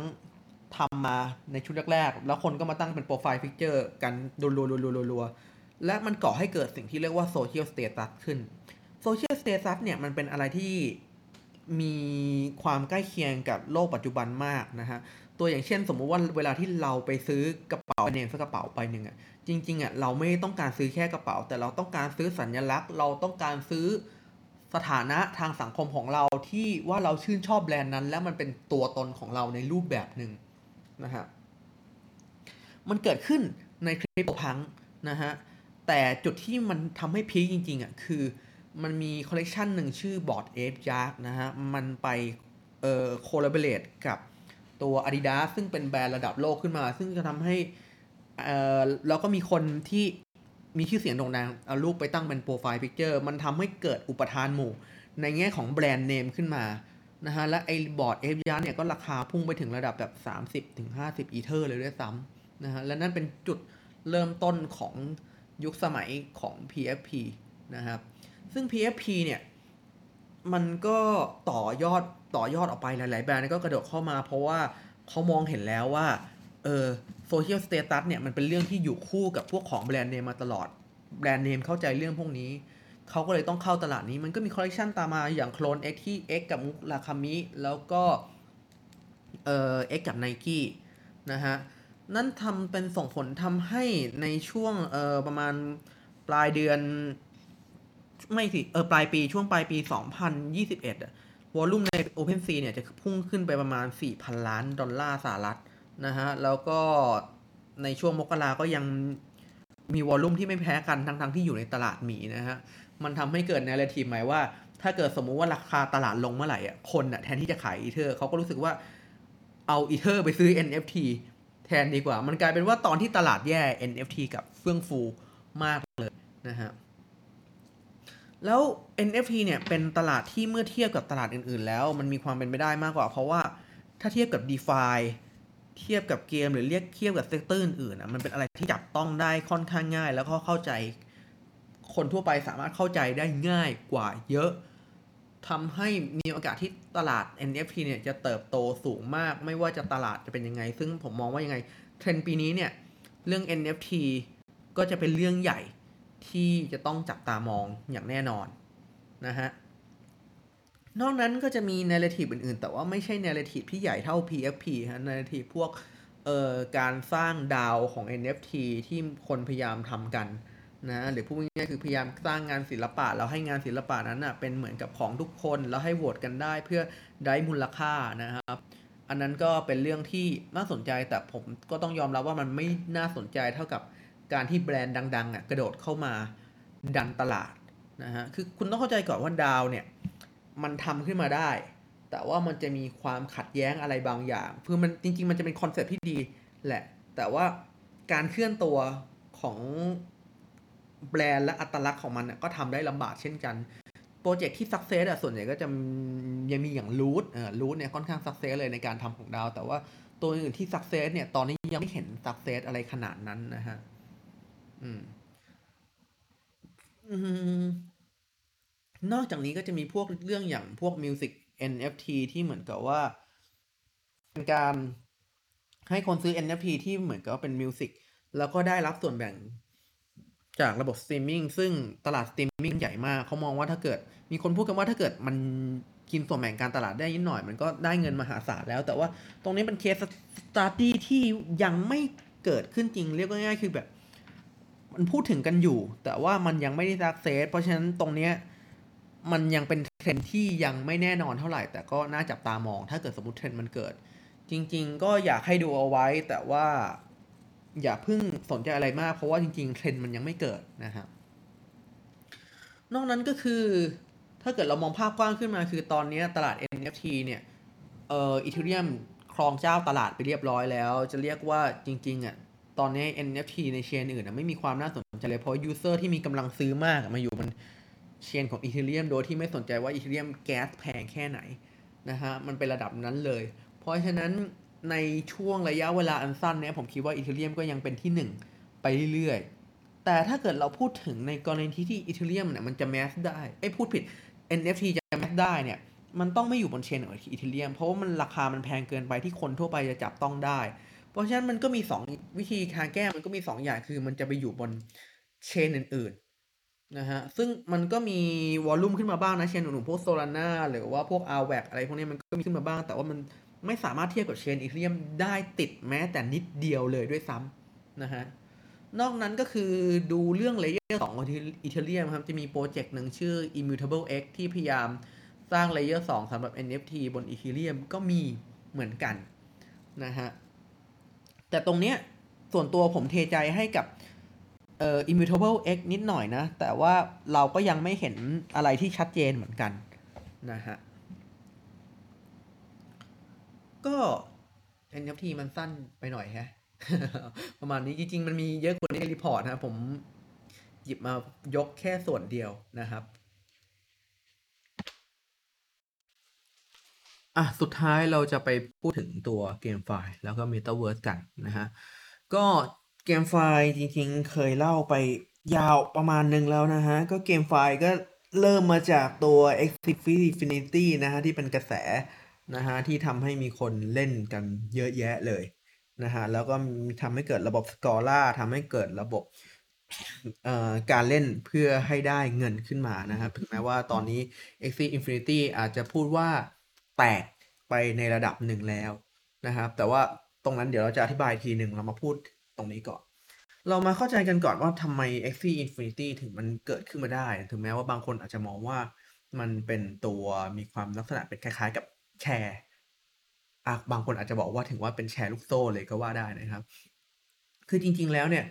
ทำมาในชุดแรกๆ แล้วคนก็มาตั้งเป็น profile picture กันรัวๆๆๆและมันก่อให้เกิดสิ่งที่เรียกว่า social status ขึ้น social status เนี่ยมันเป็นอะไรที่มีความใกล้เคียงกับโลกปัจจุบันมากนะฮะ ตัวอย่างเช่น สมมุติว่าเวลาที่เราไปซื้อกระเป๋าเนมสักกระเป๋าไปหนึ่งอะจริงๆอะเราไม่ต้องการซื้อแค่กระเป๋า แต่เราต้องการซื้อสัญลักษณ์ เราต้องการซื้อสถานะทางสังคมของเราที่ว่าเราชื่นชอบแบรนด์นั้น แล้วมันเป็นตัวตนของเราในรูปแบบหนึ่งนะฮะมันเกิดขึ้นใน CryptoPunks นะฮะแต่จุดที่มันทำให้ peak จริงๆอะคือมันมีคอลเลกชันหนึ่งชื่อ Bored Ape Yacht นะฮะมันไปเอ่อ collaborate กับ ตัว Adidas ซึ่งเป็นแบรนด์ระดับโลกขึ้นมา ซึ่งจะทำให้เออแล้วก็มีคนที่มีชื่อเสียงโด่งดังเอารูปไปตั้งเป็น profile picture มันทำให้เกิดอุปทานหมู่ ในแง่ของแบรนด์เนมขึ้นมานะฮะและไอ้ Bored Ape Yacht เนี่ยก็ราคาพุ่งไปถึงระดับแบบ 30-50ถึง50 อีเทอร์เลยด้วยซ้ำนะฮะและนั่นเป็นจุดเริ่มต้นของยุคสมัยของ PFP นะครับ ซึ่ง PFP เนี่ย มันก็ต่อยอด ต่อยอดออกไปหลาย ๆ แบรนด์ก็กระโดดเข้ามา เพราะว่าเขามองเห็นแล้วว่าเออ social status เนี่ยมันเป็นเรื่องที่อยู่คู่กับพวกของแบรนด์เนมมาตลอด แบรนด์เนมเข้าใจเรื่องพวกนี้ เขาก็เลยต้องเข้าตลาดนี้มันก็มีคอลเลคชันตามมาอย่างโคลน X ที่ X กับมุราคามิ แล้วก็เอ่อ X กับ Nike นะฮะ นั่นทำเป็นส่งผลทำให้ในช่วงเอ่อประมาณปลายเดือน ไม่สิ เออปลายปีช่วงปลายปี 2021อะ วอลลุ่มใน OpenSea เนี่ยจะพุ่งขึ้นไปประมาณ 4,000 ล้านดอลลาร์สหรัฐนะฮะ แล้วก็ในช่วงมกราก็ยังมีวอลลุ่มที่ไม่แพ้กันทั้งๆทที่อยู่ในตลาดหมีนะฮะ มันทำให้เกิด narrative หมายว่า ถ้าเกิดสมมุติว่าราคาตลาดลงเมื่อไหร่อะคนอะแทนที่จะขายอีเทอร์เขาก็รู้สึกว่าเอาอีเทอร์ไปซื้อ NFT แทนดีกว่า มันกลายเป็นว่าตอนที่ตลาดแย่ NFT กับเฟื่องฟูมากเลยนะฮะ แล้ว NFT เนี่ยเป็นตลาดที่เมื่อเทียบกับตลาดอื่นๆ แล้ว มันมีความเป็นไปได้มากกว่า เพราะว่าถ้าเทียบกับ DeFi เทียบกับเกมหรือเรียกเทียบกับ sector อื่นๆอะมันเป็นอะไรที่จับต้องได้ค่อนข้างง่าย แล้วก็เข้าใจคนทั่วไปสามารถเข้าใจได้ง่ายกว่าเยอะทำให้มีโอกาสที่ตลาด NFT เนี่ยจะเติบโตสูงมาก ไม่ว่าจะตลาดจะเป็นยังไง ซึ่งผมมองว่ายังไงเทรนด์ปีนี้เนี่ยเรื่อง NFT ก็จะเป็นเรื่องใหญ่ ที่จะต้องจับตามองอย่างแน่นอนนะฮะ นอกนั้นก็จะมี narrative อื่นๆ แต่ว่าไม่ใช่ narrative ที่ใหญ่เท่า PFP ฮะ narrative พวกเอ่อการสร้างดาวของ NFT ที่คนพยายามทำกันนะหรือพูดง่ายๆคือพยายามสร้างงานศิลปะแล้วให้งานศิลปะนั้นนะเป็นเหมือนกับของทุกคนแล้วให้โหวตกันได้เพื่อได้มูลค่านะครับ อันนั้นก็เป็นเรื่องที่น่าสนใจแต่ผมก็ต้องยอมรับว่ามันไม่น่าสนใจเท่ากับ การที่แบรนด์ดังๆอะกระโดดเข้ามาดันตลาดนะฮะคือคุณต้องเข้าใจก่อนว่า DAO เนี่ยมันทำขึ้นมาได้ แต่ว่ามันจะมีความขัดแย้งอะไรบางอย่างคือมันจริง ๆ มันจะเป็นคอนเซ็ปต์ที่ดีแหละ แต่ว่าการเคลื่อนตัวของแบรนด์และอัตลักษณ์ของมันก็ทำได้ลำบากเช่นกันโปรเจกต์ที่ success อะส่วนใหญ่ก็จะยังมีอย่าง Loot เออ Loot เนี่ยค่อนข้าง success เลยในการทำของ DAO แต่ว่าตัวอื่นที่ success เนี่ยตอนนี้ยังไม่เห็น success อะไรขนาดนั้นนะฮะ อืมนอกจากนี้ก็จะมีพวกเรื่องอย่างพวก music NFT ที่เหมือนกับว่า เป็นการให้คนซื้อ NFT ที่เหมือนกับเป็น music แล้วก็ได้รับส่วนแบ่งจากระบบสตรีมมิ่งซึ่งตลาดสตรีมมิ่งใหญ่มากเขามองว่าถ้าเกิด มีคนพูดกันว่าถ้าเกิดมันกินส่วนแบ่งการตลาดได้นิดหน่อย มันก็ได้เงินมหาศาลแล้ว แต่ว่าตรงนี้เป็น case study ที่ยังไม่เกิดขึ้นจริง เรียกง่ายๆคือแบบ มันพูดถึงกันอยู่ แต่ว่ามันยังไม่ได้ success เพราะฉะนั้นตรงเนี้ยมันยังเป็นเทรนที่ยังไม่แน่นอนเท่าไหร่ แต่ก็น่าจับตามอง ถ้าเกิดสมมติเทรนมันเกิด จริง ๆ ก็อยากให้ดูเอาไว้ แต่ว่าอย่าเพิ่งสนใจอะไรมาก เพราะว่าจริง ๆ เทรนมันยังไม่เกิดนะครับนอกนั้นก็คือถ้าเกิดเรามองภาพกว้างขึ้นมา คือตอนนี้ตลาด NFT เนี่ยเอ่อ Ethereum ครองเจ้าตลาดไปเรียบร้อยแล้ว จะเรียกว่าจริงๆอะ ตอนนี้ NFT ใน chain อื่นไม่มีความน่าสนใจเลย เพราะ user ที่มีกำลังซื้อมากมาอยู่บนchain ของ Ethereum โดยที่ไม่สนใจว่า Ethereum gas แพงแค่ไหนนะฮะมันเป็นระดับนั้นเลย เพราะฉะนั้นในช่วงระยะเวลาอันสั้นเนี่ยผมคิดว่า Ethereum ก็ยังเป็นที่ 1 ไปเรื่อยๆ แต่ถ้าเกิดเราพูดถึงในกรณีที่ที่ Ethereum เนี่ยมันจะ mass ได้ไอ้พูดผิด NFT จะ mass ได้เนี่ยมันต้องไม่อยู่บน chain ของ Ethereum เพราะว่ามันราคามันแพงเกินไปที่คนทั่วไปจะจับต้องได้ เพราะฉะนั้นมันก็มี 2 วิธีการแก้มันก็มี 2 อย่างคือมันจะไปอยู่บนchain อื่นๆนะฮะซึ่งมันก็มี volume ขึ้นมาบ้างนะ chain อื่นๆพวก Solana หรือว่าพวก a r v a c อะไรพวกนี้มันก็มีขึ้นมาบ้าง แต่ว่ามันไม่สามารถเทียบกับ chain Ethereum ได้ติดแม้แต่นิดเดียวเลยด้วยซ้ำนะฮะนอกนั้นก็คือดูเรื่อง layer สองของ Ethereum ครับ จะมี project หนึ่งชื่อ Immutable X ที่พยายามสร้าง layer สองสำหรับ NFT บน Ethereum ก็มีเหมือนกันนะฮะ แต่ตรงเนี้ยส่วนตัวผมเทใจให้กับเอ่อ Immutable X นิดหน่อยนะ แต่ว่าเราก็ยังไม่เห็นอะไรที่ชัดเจนเหมือนกันนะฮะ ก็ NFT มันสั้นไปหน่อยแฮะ ประมาณนี้จริง ๆ มันมีเยอะกว่านี้ในรีพอร์ตนะผมหยิบมายกแค่ส่วนเดียวนะครับ อะสุดท้ายเราจะไปพูดถึงตัวเกมไฟล์แล้วก็ Metaverse กันนะฮะ ก็เกมไฟล์จริงๆ เคยเล่าไปยาวประมาณนึงแล้วนะฮะ ก็เกมไฟล์ก็เริ่มมาจากตัว Infinity นะฮะ ที่เป็นกระแสนะฮะ ที่ทำให้มีคนเล่นกันเยอะแยะเลยนะฮะ แล้วก็ทำให้เกิดระบบสกอร่าทำให้เกิดระบบเอ่อการเล่นเพื่อให้ได้เงินขึ้นมานะครับถึงแม้ว่าตอนนี้ Axie Infinity อาจจะพูดว่า แตกไปในระดับหนึ่งแล้วนะครับ แต่ว่าตรงนั้นเดี๋ยวเราจะอธิบายทีหนึ่งเรามาพูดตรงนี้ก่อน เรามาเข้าใจกันก่อนว่าทำไม Axie Infinity ถึงมันเกิดขึ้นมาได้ ถึงแม้ว่าบางคนอาจจะมองว่ามันเป็นตัวมีความลักษณะเป็นคล้ายๆกับแชร์บางคนอาจจะบอกว่าถึงว่าเป็นแชร์ลูกโซ่เลยก็ว่าได้นะครับ คือจริงๆแล้วเนี่ย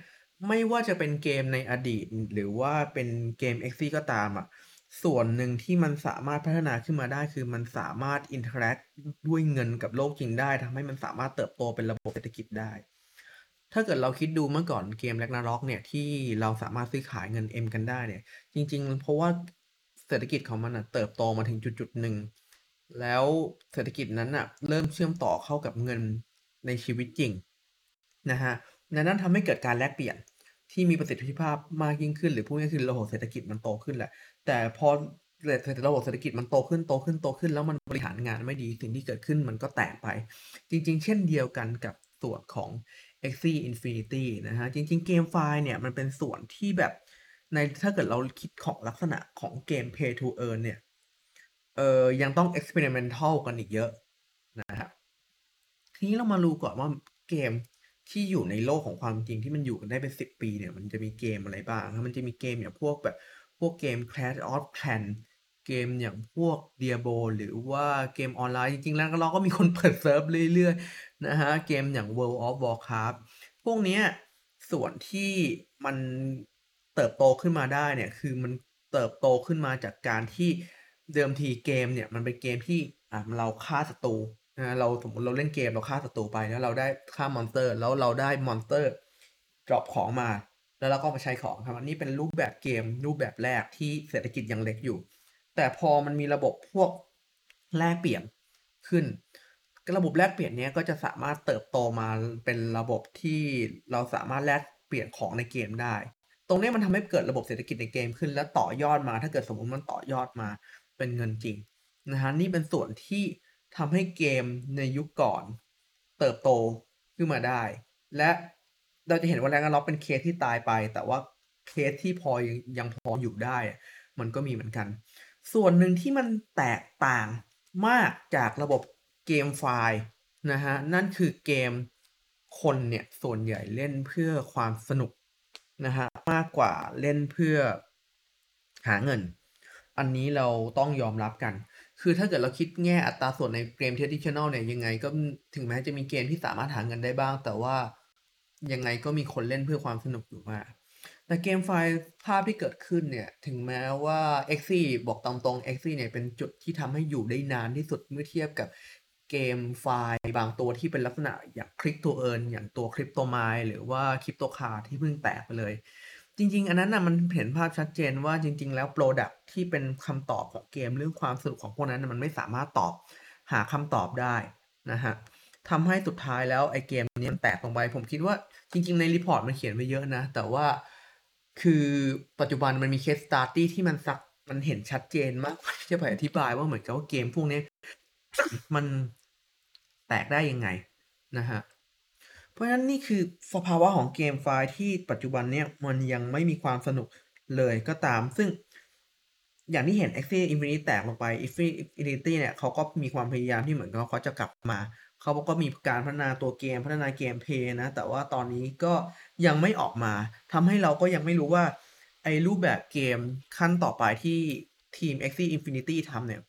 ไม่ว่าจะเป็นเกมในอดีต หรือว่าเป็นเกม x ็ก็ตามอะ ส่วนหนึ่งที่มันสามารถพัฒนาขึ้นมาได้คือมันสามารถ interact ด้วยเงินกับโลกจริงได้ทำให้มันสามารถเติบโตเป็นระบบเศรษฐกิจได้ ถ้าเกิดเราคิดดูเมื่อก่อนเกม Ragnarok เนี่ยที่เราสามารถซื้อขายเงิน M กันได้เนี่ย จริง ๆ เพราะว่าเศรษฐกิจของมันอะเติบโตมาถึงจุดๆหนึ่งแล้วเศรษฐกิจนั้นอะเริ่มเชื่อมต่อเข้ากับเงินในชีวิตจริงนะฮะนั้นทำให้เกิดการแลกเปลี่ยนที่มีประสิทธิภาพมากยิ่งขึ้น หรือพูดง่ายๆคือระบบเศรษฐกิจมันโตขึ้นแหละ แต่พอเกิดระบบเศรษฐกิจมันโตขึ้นโตขึ้นโตขึ้น แล้วมันบริหารงานไม่ดีสิ่งที่เกิดขึ้นมันก็แตกไป จริง ๆ เช่นเดียวกันกับส่วนของ Axie Infinity นะฮะ จริง ๆ เกมไฟล์เนี่ย มันเป็นส่วนที่แบบในถ้าเกิดเราคิดของลักษณะของเกม Pay to Earn เนี่ย เออยังต้อง experimental กันอีกเยอะนะครับทีนี้เรามาดูก่อนว่าเกมที่อยู่ในโลกของความจริงที่มันอยู่กันได้เป็นสิบปีเนี่ย มันจะมีเกมอะไรบ้าง มันจะมีเกมอย่างพวกแบบ พวกเกม Clash of Clans เกมอย่างพวก Diablo หรือว่าเกมออนไลน์จริงๆ แล้วเราก็มีคนเปิดเซิร์ฟเรื่อยๆนะฮะเกมอย่าง World of Warcraft พวกนี้ส่วนที่มันเติบโตขึ้นมาได้เนี่ยคือมันเติบโตขึ้นมาจากการที่เดิมทีเกมเนี่ยมันเป็นเกมที่อะเราฆ่าศัตรูนะเราสมมติเราเล่นเกมเราฆ่าศัตรูไปแล้วเราได้ฆ่า monster แล้วเราได้ monster drop ของมา แล้วเราก็มาใช้ของครับอันนี้เป็นรูปแบบเกมรูปแบบแรกที่เศรษฐกิจยังเล็กอยู่ แต่พอมันมีระบบพวกแลกเปลี่ยนขึ้น ระบบแลกเปลี่ยนนี้ก็จะสามารถเติบโตมาเป็นระบบที่เราสามารถแลกเปลี่ยนของในเกมได้ ตรงนี้มันทำให้เกิดระบบเศรษฐกิจในเกมขึ้น แล้วต่อยอดมา ถ้าเกิดสมมติมันต่อยอดมาเป็นเงินจริงนะฮะนี่เป็นส่วนที่ทำให้เกมในยุคก่อน เติบโตขึ้นมาได้ และ เราจะเห็นว่าแรงงานล็อกเป็นเคสที่ตายไป แต่ว่าเคสที่พอยังยังพออยู่ได้ มันก็มีเหมือนกัน ส่วนหนึ่งที่มันแตกต่างมากจากระบบเกมไฟล์นะฮะ นั่นคือเกมคนเนี่ยส่วนใหญ่เล่นเพื่อความสนุกนะฮะมากกว่าเล่นเพื่อหาเงิน อันนี้เราต้องยอมรับกัน คือถ้าเกิดเราคิดแง่อัตราส่วนในเกม traditional เนี่ยยังไง ก็ถึงแม้จะมีเกมที่สามารถหาเงินได้บ้าง แต่ว่า ยังไงก็มีคนเล่นเพื่อความสนุกอยู่มากแต่ GameFi ภาพที่เกิดขึ้นเนี่ย ถึงแม้ว่า x อบอกตามตรง x อเนี่ยเป็นจุดที่ทำให้อยู่ได้นานที่สุดเมื่อเทียบกับGameFi บางตัวที่เป็นลักษณะอย่าง click to earn อย่างตัว CryptoMines หรือว่า CryptoCars ที่เพิ่งแตกไปเลย จริง ๆ อันนั้นนะมันเห็นภาพชัดเจนว่าจริง ๆ แล้ว product ที่เป็นคำตอบของเกมเรื่องความสนุกของพวกนั้นมันไม่สามารถตอบหาคำตอบได้นะฮะ ทำให้สุดท้ายแล้วไอเกมนี้มันแตกลงไป ผมคิดว่าจริง ๆ ใน report มันเขียนไว้เยอะนะ แต่ว่าคือปัจจุบันมันมี case study ที่มัน suc-มันเห็นชัดเจนมากที่จะไปอธิบายว่าเหมือนกับว่าเกมพวกนี้มันแตกได้ยังไงนะฮะเพราะฉะนั้นนี่คือสภาวะของเกมไฟล์ที่ปัจจุบันเนี้ยมันยังไม่มีความสนุกเลยก็ตาม ซึ่งอย่างที่เห็น a x i Infinity แตกลงไป Infinity เนี่ยเขาก็มีความพยายามที่เหมือนกับเขาจะกลับมา เขาก็มีการพัฒนาตัวเกมพัฒนาเกมเพย์นะ แต่ว่าตอนนี้ก็ยังไม่ออกมาทำให้เราก็ยังไม่รู้ว่าไอ้รูปแบบเกมขั้นต่อไปที่ทีม Axie Infinity ทำเนี่ย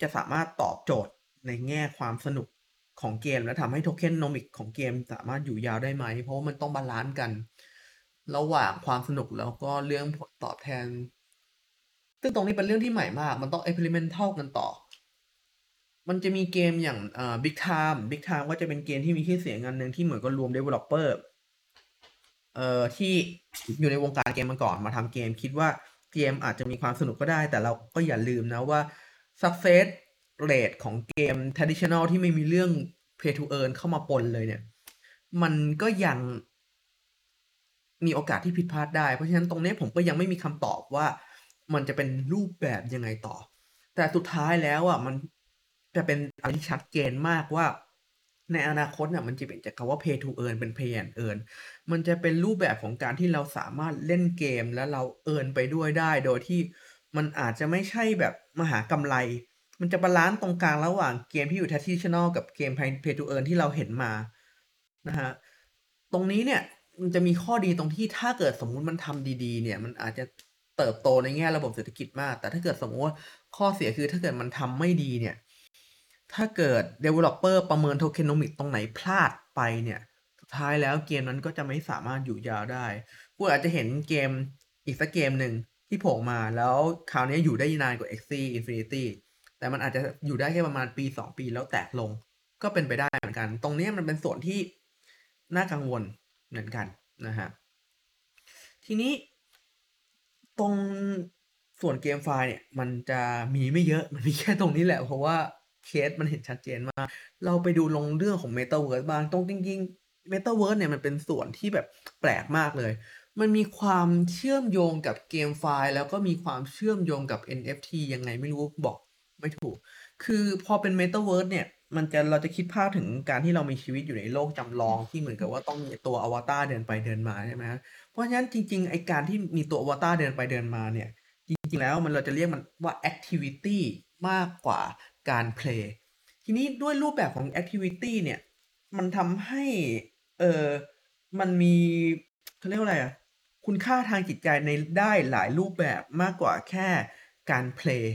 จะสามารถตอบโจทย์ในแง่ความสนุกของเกม และทำให้ tokenomic ของเกมสามารถอยู่ยาวได้ไหม เพราะว่ามันต้อง balance กัน ระหว่างความสนุกแล้วก็เรื่องผลตอบแทน ซึ่งตรงนี้เป็นเรื่องที่ใหม่มาก มันต้อง experimental กันต่อ มันจะมีเกมอย่างอ่า Big Time Big Time ก็จะเป็นเกมที่มีชื่อเสียงอันหนึ่งที่เหมือนก็รวม developer เอ่อที่อยู่ในวงการเกมมาก่อนมาทำเกม คิดว่าเกมอาจจะมีความสนุกก็ได้ แต่เราก็อย่าลืมนะว่า success rate ของเกม traditional ที่ไม่มีเรื่อง pay to earn เข้ามาปนเลยเนี่ย มันก็ยังมีโอกาสที่ผิดพลาดได้ เพราะฉะนั้นตรงนี้ผมก็ยังไม่มีคำตอบว่ามันจะเป็นรูปแบบยังไงต่อ แต่สุดท้ายแล้วอะมัน จะเป็นอะไรที่ชัดเจนมากว่า ในอนาคตเนี่ยมันจะเป็นจากคำว่า play to earn เป็น play and earn มันจะเป็นรูปแบบของการที่เราสามารถเล่นเกมแล้วเรา earn ไปด้วยได้ โดยที่มันอาจจะไม่ใช่แบบมหากำไร มันจะ balance ตรงกลางระหว่างเกมที่อยู่ traditional กับเกม pay to earn ที่เราเห็นมานะฮะตรงนี้เนี่ยมันจะมีข้อดีตรงที่ถ้าเกิดสมมุติมันทำดีๆ เนี่ยมันอาจจะเติบโตในแง่ระบบเศรษฐกิจมาก แต่ถ้าเกิดสมมติว่าข้อเสียคือถ้าเกิดมันทำไม่ดีเนี่ย ถ้าเกิด developer ประเมิน tokenomics ตรงไหนพลาดไปเนี่ยสุดท้ายแล้วเกมนั้นก็จะไม่สามารถอยู่ยาวได้กูอาจจะเห็นเกมอีกสักเกมหนึ่งที่โผล่มาแล้วคราวนี้อยู่ได้นานกว่า Axie Infinity แต่มันอาจจะอยู่ได้แค่ประมาณปี 2 ปีแล้วแตกลง ก็เป็นไปได้เหมือนกัน ตรงนี้มันเป็นส่วนที่น่ากังวลเหมือนกันนะฮะทีนี้ตรงส่วนเกมไฟล์เนี่ย มันจะมีไม่เยอะมันมีแค่ตรงนี้แหละ เพราะว่า เคสมันเห็นชัดเจนมากเราไปดูลงเรื่องของ Metaverse บ้างตรงจริงๆ Metaverse เนี่ยมันเป็นส่วนที่แบบแปลกมากเลย มันมีความเชื่อมโยงกับเกมไฟล์ แล้วก็มีความเชื่อมโยงกับ NFT ยังไงไม่รู้บอกไม่ถูก คือพอเป็น Metaverse เนี่ยมันจะเราจะคิดภาพถึงการที่เรามีชีวิตอยู่ในโลกจำลองที่เหมือนกับว่าต้องมีตัวอวตารเดินไปเดินมาใช่ไหมเพราะฉะนั้นจริงๆไอการที่มีตัวอวตารเดินไปเดินมาเนี่ย จริงๆแล้วมันเราจะเรียกมันว่า activity มากกว่า การ play ทีนี้ด้วยรูปแบบของ activity เนี่ยมันทำให้เออมันมีเขาเรียกว่าอะไรอะคุณค่าทางจิตใจในได้หลายรูปแบบมากกว่าแค่การ play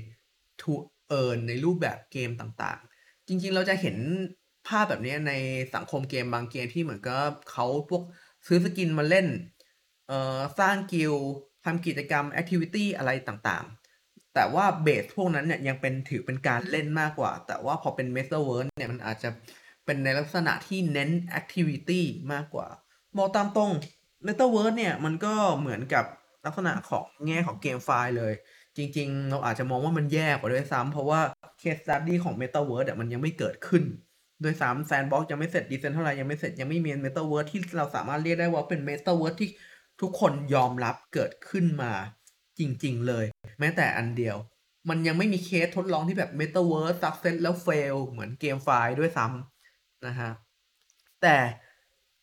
to earn ในรูปแบบเกมต่างๆ จริงๆเราจะเห็นภาพแบบนี้ในสังคมเกมบางเกมที่เหมือนกับเขาพวกซื้อ skin มาเล่นเอ่อสร้างกิลทำกิจกรรม activity อะไรต่างๆ แต่ว่า base พวกนั้นเนี่ยยังเป็นถือเป็นการเล่นมากกว่า แต่ว่าพอเป็น Metaverse เนี่ยมันอาจจะเป็นในลักษณะที่เน้น activity มากกว่ามองตามตรง Metaverse เนี่ยมันก็เหมือนกับลักษณะของแง่ของ GameFi เลย จริง ๆ เราอาจจะมองว่ามันแย่กว่าด้วยซ้ำเพราะว่า Case Study ของ Metaverse อะมันยังไม่เกิดขึ้นด้วยซ้ำ Sandbox ยังไม่เสร็จ Decentraland ยังไม่เสร็จยังไม่มี Metaverse ที่เราสามารถเรียกได้ว่าเป็น Metaverse ที่ทุกคนยอมรับเกิดขึ้นมา จริง ๆ เลย แม้แต่อันเดียว มันยังไม่มีเคสทดลองที่แบบ Metaverse success แล้ว fail เหมือนเกมไฟล์ด้วยซ้ำนะครับแต่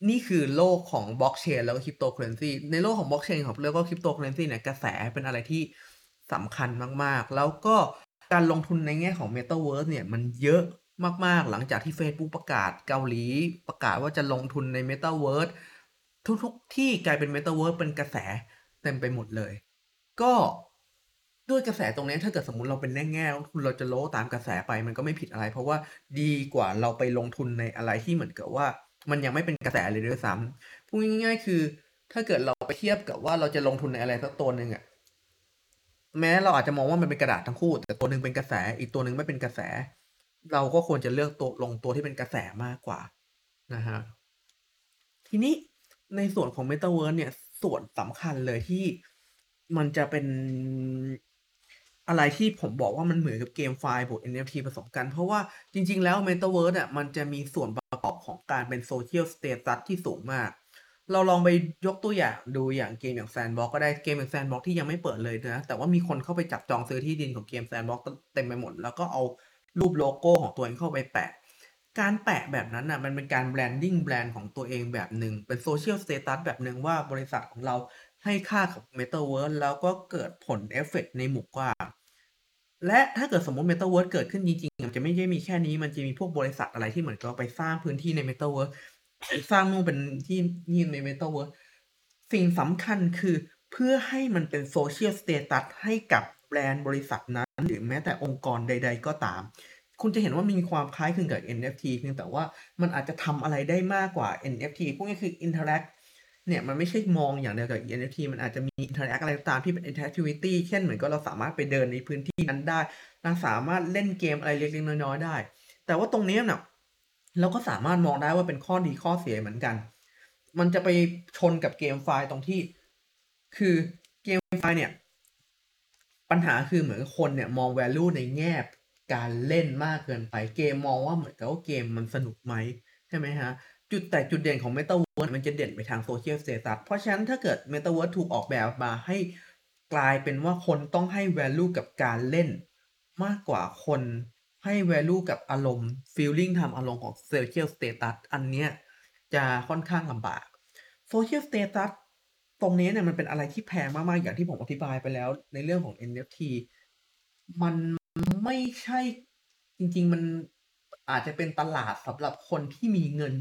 นี่คือโลกของ Blockchain แล้วก็ Cryptocurrency ในโลกของ Blockchain ของแล้วก็ Cryptocurrency เนี่ยกระแสเป็นอะไรที่สำคัญมากๆ แล้วก็การลงทุนในแง่ของ Metaverse เนี่ยมันเยอะมากๆ หลังจากที่เฟซบุ๊กประกาศเกาหลีประกาศว่าจะลงทุนใน Metaverse ทุกๆที่กลายเป็น Metaverse เป็นกระแสเต็มไปหมดเลย ก็ด้วยกระแสตรงนี้ถ้าเกิดสมมติเราเป็นแง่แง่ลงทุนเราจะโลตามกระแสไปมันก็ไม่ผิดอะไร เพราะว่าดีกว่าเราไปลงทุนในอะไรที่เหมือนกับว่า มันยังไม่เป็นกระแสเลยด้วยซ้ำพูดง่ายๆคือ ถ้าเกิดเราไปเทียบกับว่าเราจะลงทุนในอะไรสักตัวหนึ่งอะแม้เราอาจจะมองว่ามันเป็นกระดาษทั้งคู่ แต่ตัวหนึ่งเป็นกระแสอีกตัวหนึ่งไม่เป็นกระแส เราก็ควรจะเลือกตัวลงตัวที่เป็นกระแสมากกว่านะฮะทีนี้ในส่วนของ Metaverse เนี่ยส่วนสำคัญเลยที่ มันจะเป็นอะไรที่ผมบอกว่ามันเหมือนกับเกมไฟล์บวก NFT ผสมกัน เพราะว่าจริง ๆ แล้ว Metaverse อะมันจะมีส่วนประกอบของการเป็น Social Status ที่สูงมาก เราลองไปยกตัวอย่างดูอย่างเกมอย่าง Sandbox ก็ได้เกมอย่าง Sandbox ที่ยังไม่เปิดเลยนะ แต่ว่ามีคนเข้าไปจับจองซื้อที่ดินของเกม Sandbox เต็มไปหมด แล้วก็เอารูปโลโก้ของตัวเองเข้าไปแปะ การแปะแบบนั้นน่ะมันเป็นการ branding แบรนด์ของตัวเองแบบหนึ่งเป็น Social Status แบบหนึ่งว่าบริษัทของเรา ให้ค่ากับ Metaverse แล้วก็เกิดผลเอฟเฟกต์ในหมู่กว้าง และถ้าเกิดสมมติ Metaverse เกิดขึ้นจริงๆ มันจะไม่ใช่มีแค่นี้ มันจะมีพวกบริษัทอะไรที่เหมือนกับไปสร้างพื้นที่ใน Metaverse สร้างนู่นเป็นที่นี่ใน Metaverse สิ่งสำคัญคือเพื่อให้มันเป็น Social Status ให้กับแบรนด์บริษัทนั้น หรือแม้แต่องค์กรใด ๆ ก็ตาม คุณจะเห็นว่ามีความคล้ายคลึงกับ NFT เพียงแต่ว่ามันอาจจะทำอะไรได้มากกว่า NFT พวกนี้คือ Interact เนี่ยมันไม่ใช่มองอย่างเดียวกับ NFT มันอาจจะมี Interact อคอะไรตามที่เป็น Interactivity เช่นเหมือนกับเราสามารถไปเดินในพื้นที่นั้นได้เราสามารถเล่นเกมอะไรเล็กๆน้อยๆได้ แต่ว่าตรงนี้เน่ะเราก็สามารถมองได้ว่าเป็นข้อดีข้อเสียเหมือนกัน มันจะไปชนกับเกมไฟล์ตรงที่ คือเกมไฟล์เนี่ย ปัญหาคือเหมือนคนเนี่ยมอง value ในแง่การเล่นมากเกินไป เกมมองว่าเหมือนกับว่าเกมมันสนุกไหมใช่ไหมฮะ จุดแต่จุดเด่นของ Metaverse มันจะเด่นไปทาง Social Status เพราะฉะนั้นถ้าเกิด Metaverse ถูกออกแบบมาให้กลายเป็นว่าคนต้องให้ value กับการเล่น มากกว่าคนให้ value กับอารมณ์ feeling ทำอารมณ์ของ Social Status อันเนี้ยจะค่อนข้างลำบาก Social Status ตรงนี้เนี่ยมันเป็นอะไรที่แพงมากๆ อย่างที่ผมอธิบายไปแล้วในเรื่องของ NFT มันไม่ใช่จริง ๆ มันอาจจะเป็นตลาดสำหรับคนที่มีเงิน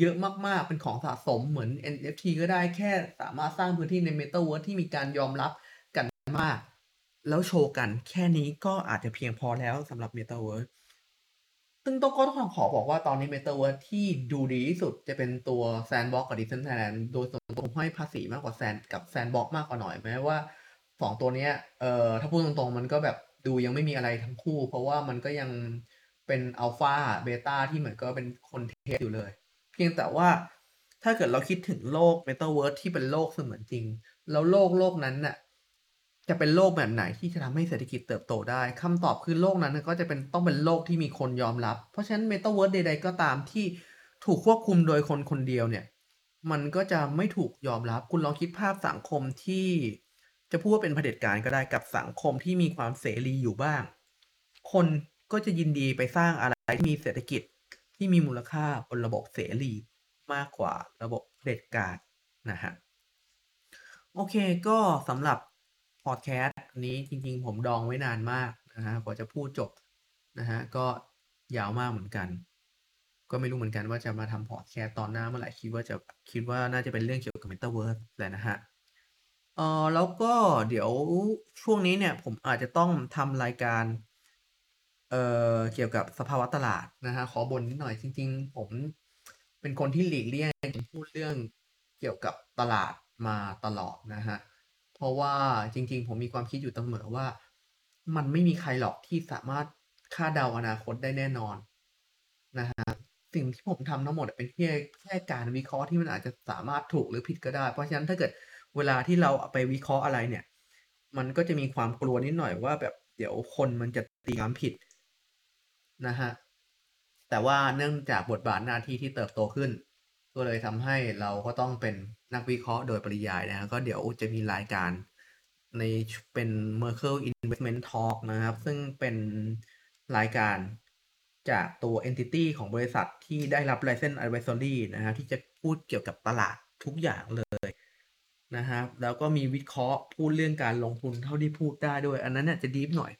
เยอะมากๆ เป็นของสะสมเหมือน NFT ก็ได้แค่สามารถสร้างพื้นที่ใน Metaverse ที่มีการยอมรับกันมาก แล้วโชว์กันแค่นี้ก็อาจจะเพียงพอแล้วสำหรับ Metaverse ซึ่งต้องก็ต้องขอบอกว่าตอนนี้ Metaverse ที่ดูดีที่สุดจะเป็นตัว Sandbox กับ Decentraland โดยส่วนตัวผมให้ภาษีมากกว่า Sand กับ Sandbox มากกว่าหน่อยแม้ว่า2ตัวเนี้ยเอ่อถ้าพูดตรงๆ มันก็แบบดูยังไม่มีอะไรทั้งคู่ เพราะว่ามันก็ยังเป็นอัลฟาเบต้าที่เหมือนก็เป็นคนเทสอยู่เลย เพียงแต่ว่าถ้าเกิดเราคิดถึงโลก Metaverse ที่เป็นโลกเสมือนจริง แล้วโลกโลกนั้นน่ะจะเป็นโลกแบบไหนที่จะทำให้เศรษฐกิจเติบโตได้คำตอบคือโลกนั้นก็จะเป็นต้องเป็นโลกที่มีคนยอมรับ เพราะฉะนั้น Metaverse ใดๆก็ตามที่ถูกควบคุมโดยคนคนเดียวเนี่ย มันก็จะไม่ถูกยอมรับ คุณลองคิดภาพสังคมที่จะพูดว่าเป็นเผด็จการก็ได้กับสังคมที่มีความเสรีอยู่บ้าง คนก็จะยินดีไปสร้างอะไรที่มีเศรษฐกิจ ที่มีมูลค่าบนระบบเสรีมากกว่าระบบเด็จการนะฮะโอเคก็สำหรับพอดแคสต์นี้จริงๆ ผมดองไว้นานมากนะฮะกว่าจะพูดจบนะฮะก็ยาวมากเหมือนกัน ก็ไม่รู้เหมือนกันว่าจะมาทำพอดแคสต์ตอนหน้าเมื่อไหร่คิดว่าจะคิดว่าน่าจะเป็นเรื่องเกี่ยวกับ Metaverse แหละนะฮะเออแล้วก็เดี๋ยวช่วงนี้เนี่ยผมอาจจะต้องทำรายการ เอ่อเกี่ยวกับสภาวะตลาดนะฮะขอบนนิดหน่อยจริง ๆ ผมเป็นคนที่หลีกเลี่ยงพูดเรื่องเกี่ยวกับตลาดมาตลอดนะฮะเพราะว่าจริง ๆ ผมมีความคิดอยู่เสมอว่า มันไม่มีใครหรอกที่สามารถคาดเดาอนาคตได้แน่นอนนะฮะสิ่งที่ผมทำทั้งหมดเป็นแค่แค่การวิเคราะห์ที่มันอาจจะสามารถถูกหรือผิดก็ได้ เพราะฉะนั้นถ้าเกิดเวลาที่เราเอาไปวิเคราะห์อะไรเนี่ย มันก็จะมีความกลัวนิดหน่อยว่าแบบเดี๋ยวคนมันจะตีความผิด นะฮะแต่ว่าเนื่องจากบทบาทหน้าที่ที่เติบโตขึ้น ก็เลยทำให้เราก็ต้องเป็นนักวิเคราะห์โดยปริยายนะฮะก็เดี๋ยวจะมีรายการในเป็น Merkle Investment Talk นะครับ ซึ่งเป็นรายการจากตัว entity ของบริษัทที่ได้รับ license advisory นะฮะที่จะพูดเกี่ยวกับตลาดทุกอย่างเลยนะครับแล้วก็มีวิเคราะห์พูดเรื่องการลงทุนเท่าที่พูดได้ด้วย อันนั้นเนี่ยจะดีฟหน่อย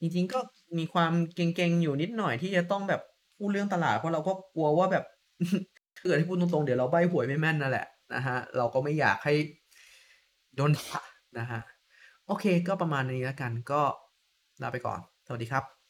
จริง ๆ ก็มีความเก่งๆ อยู่นิดหน่อยที่จะต้องแบบพูดเรื่องตลาดเพราะเราก็กลัวว่าแบบเกิดที่พูดตรงๆ เดี๋ยวเราใบหวยไม่แม่นนั่นแหละนะฮะเราก็ไม่อยากให้โดนด่านะฮะโอเคก็ประมาณนี้แล้วกันก็ลาไปก่อน สวัสดีครับ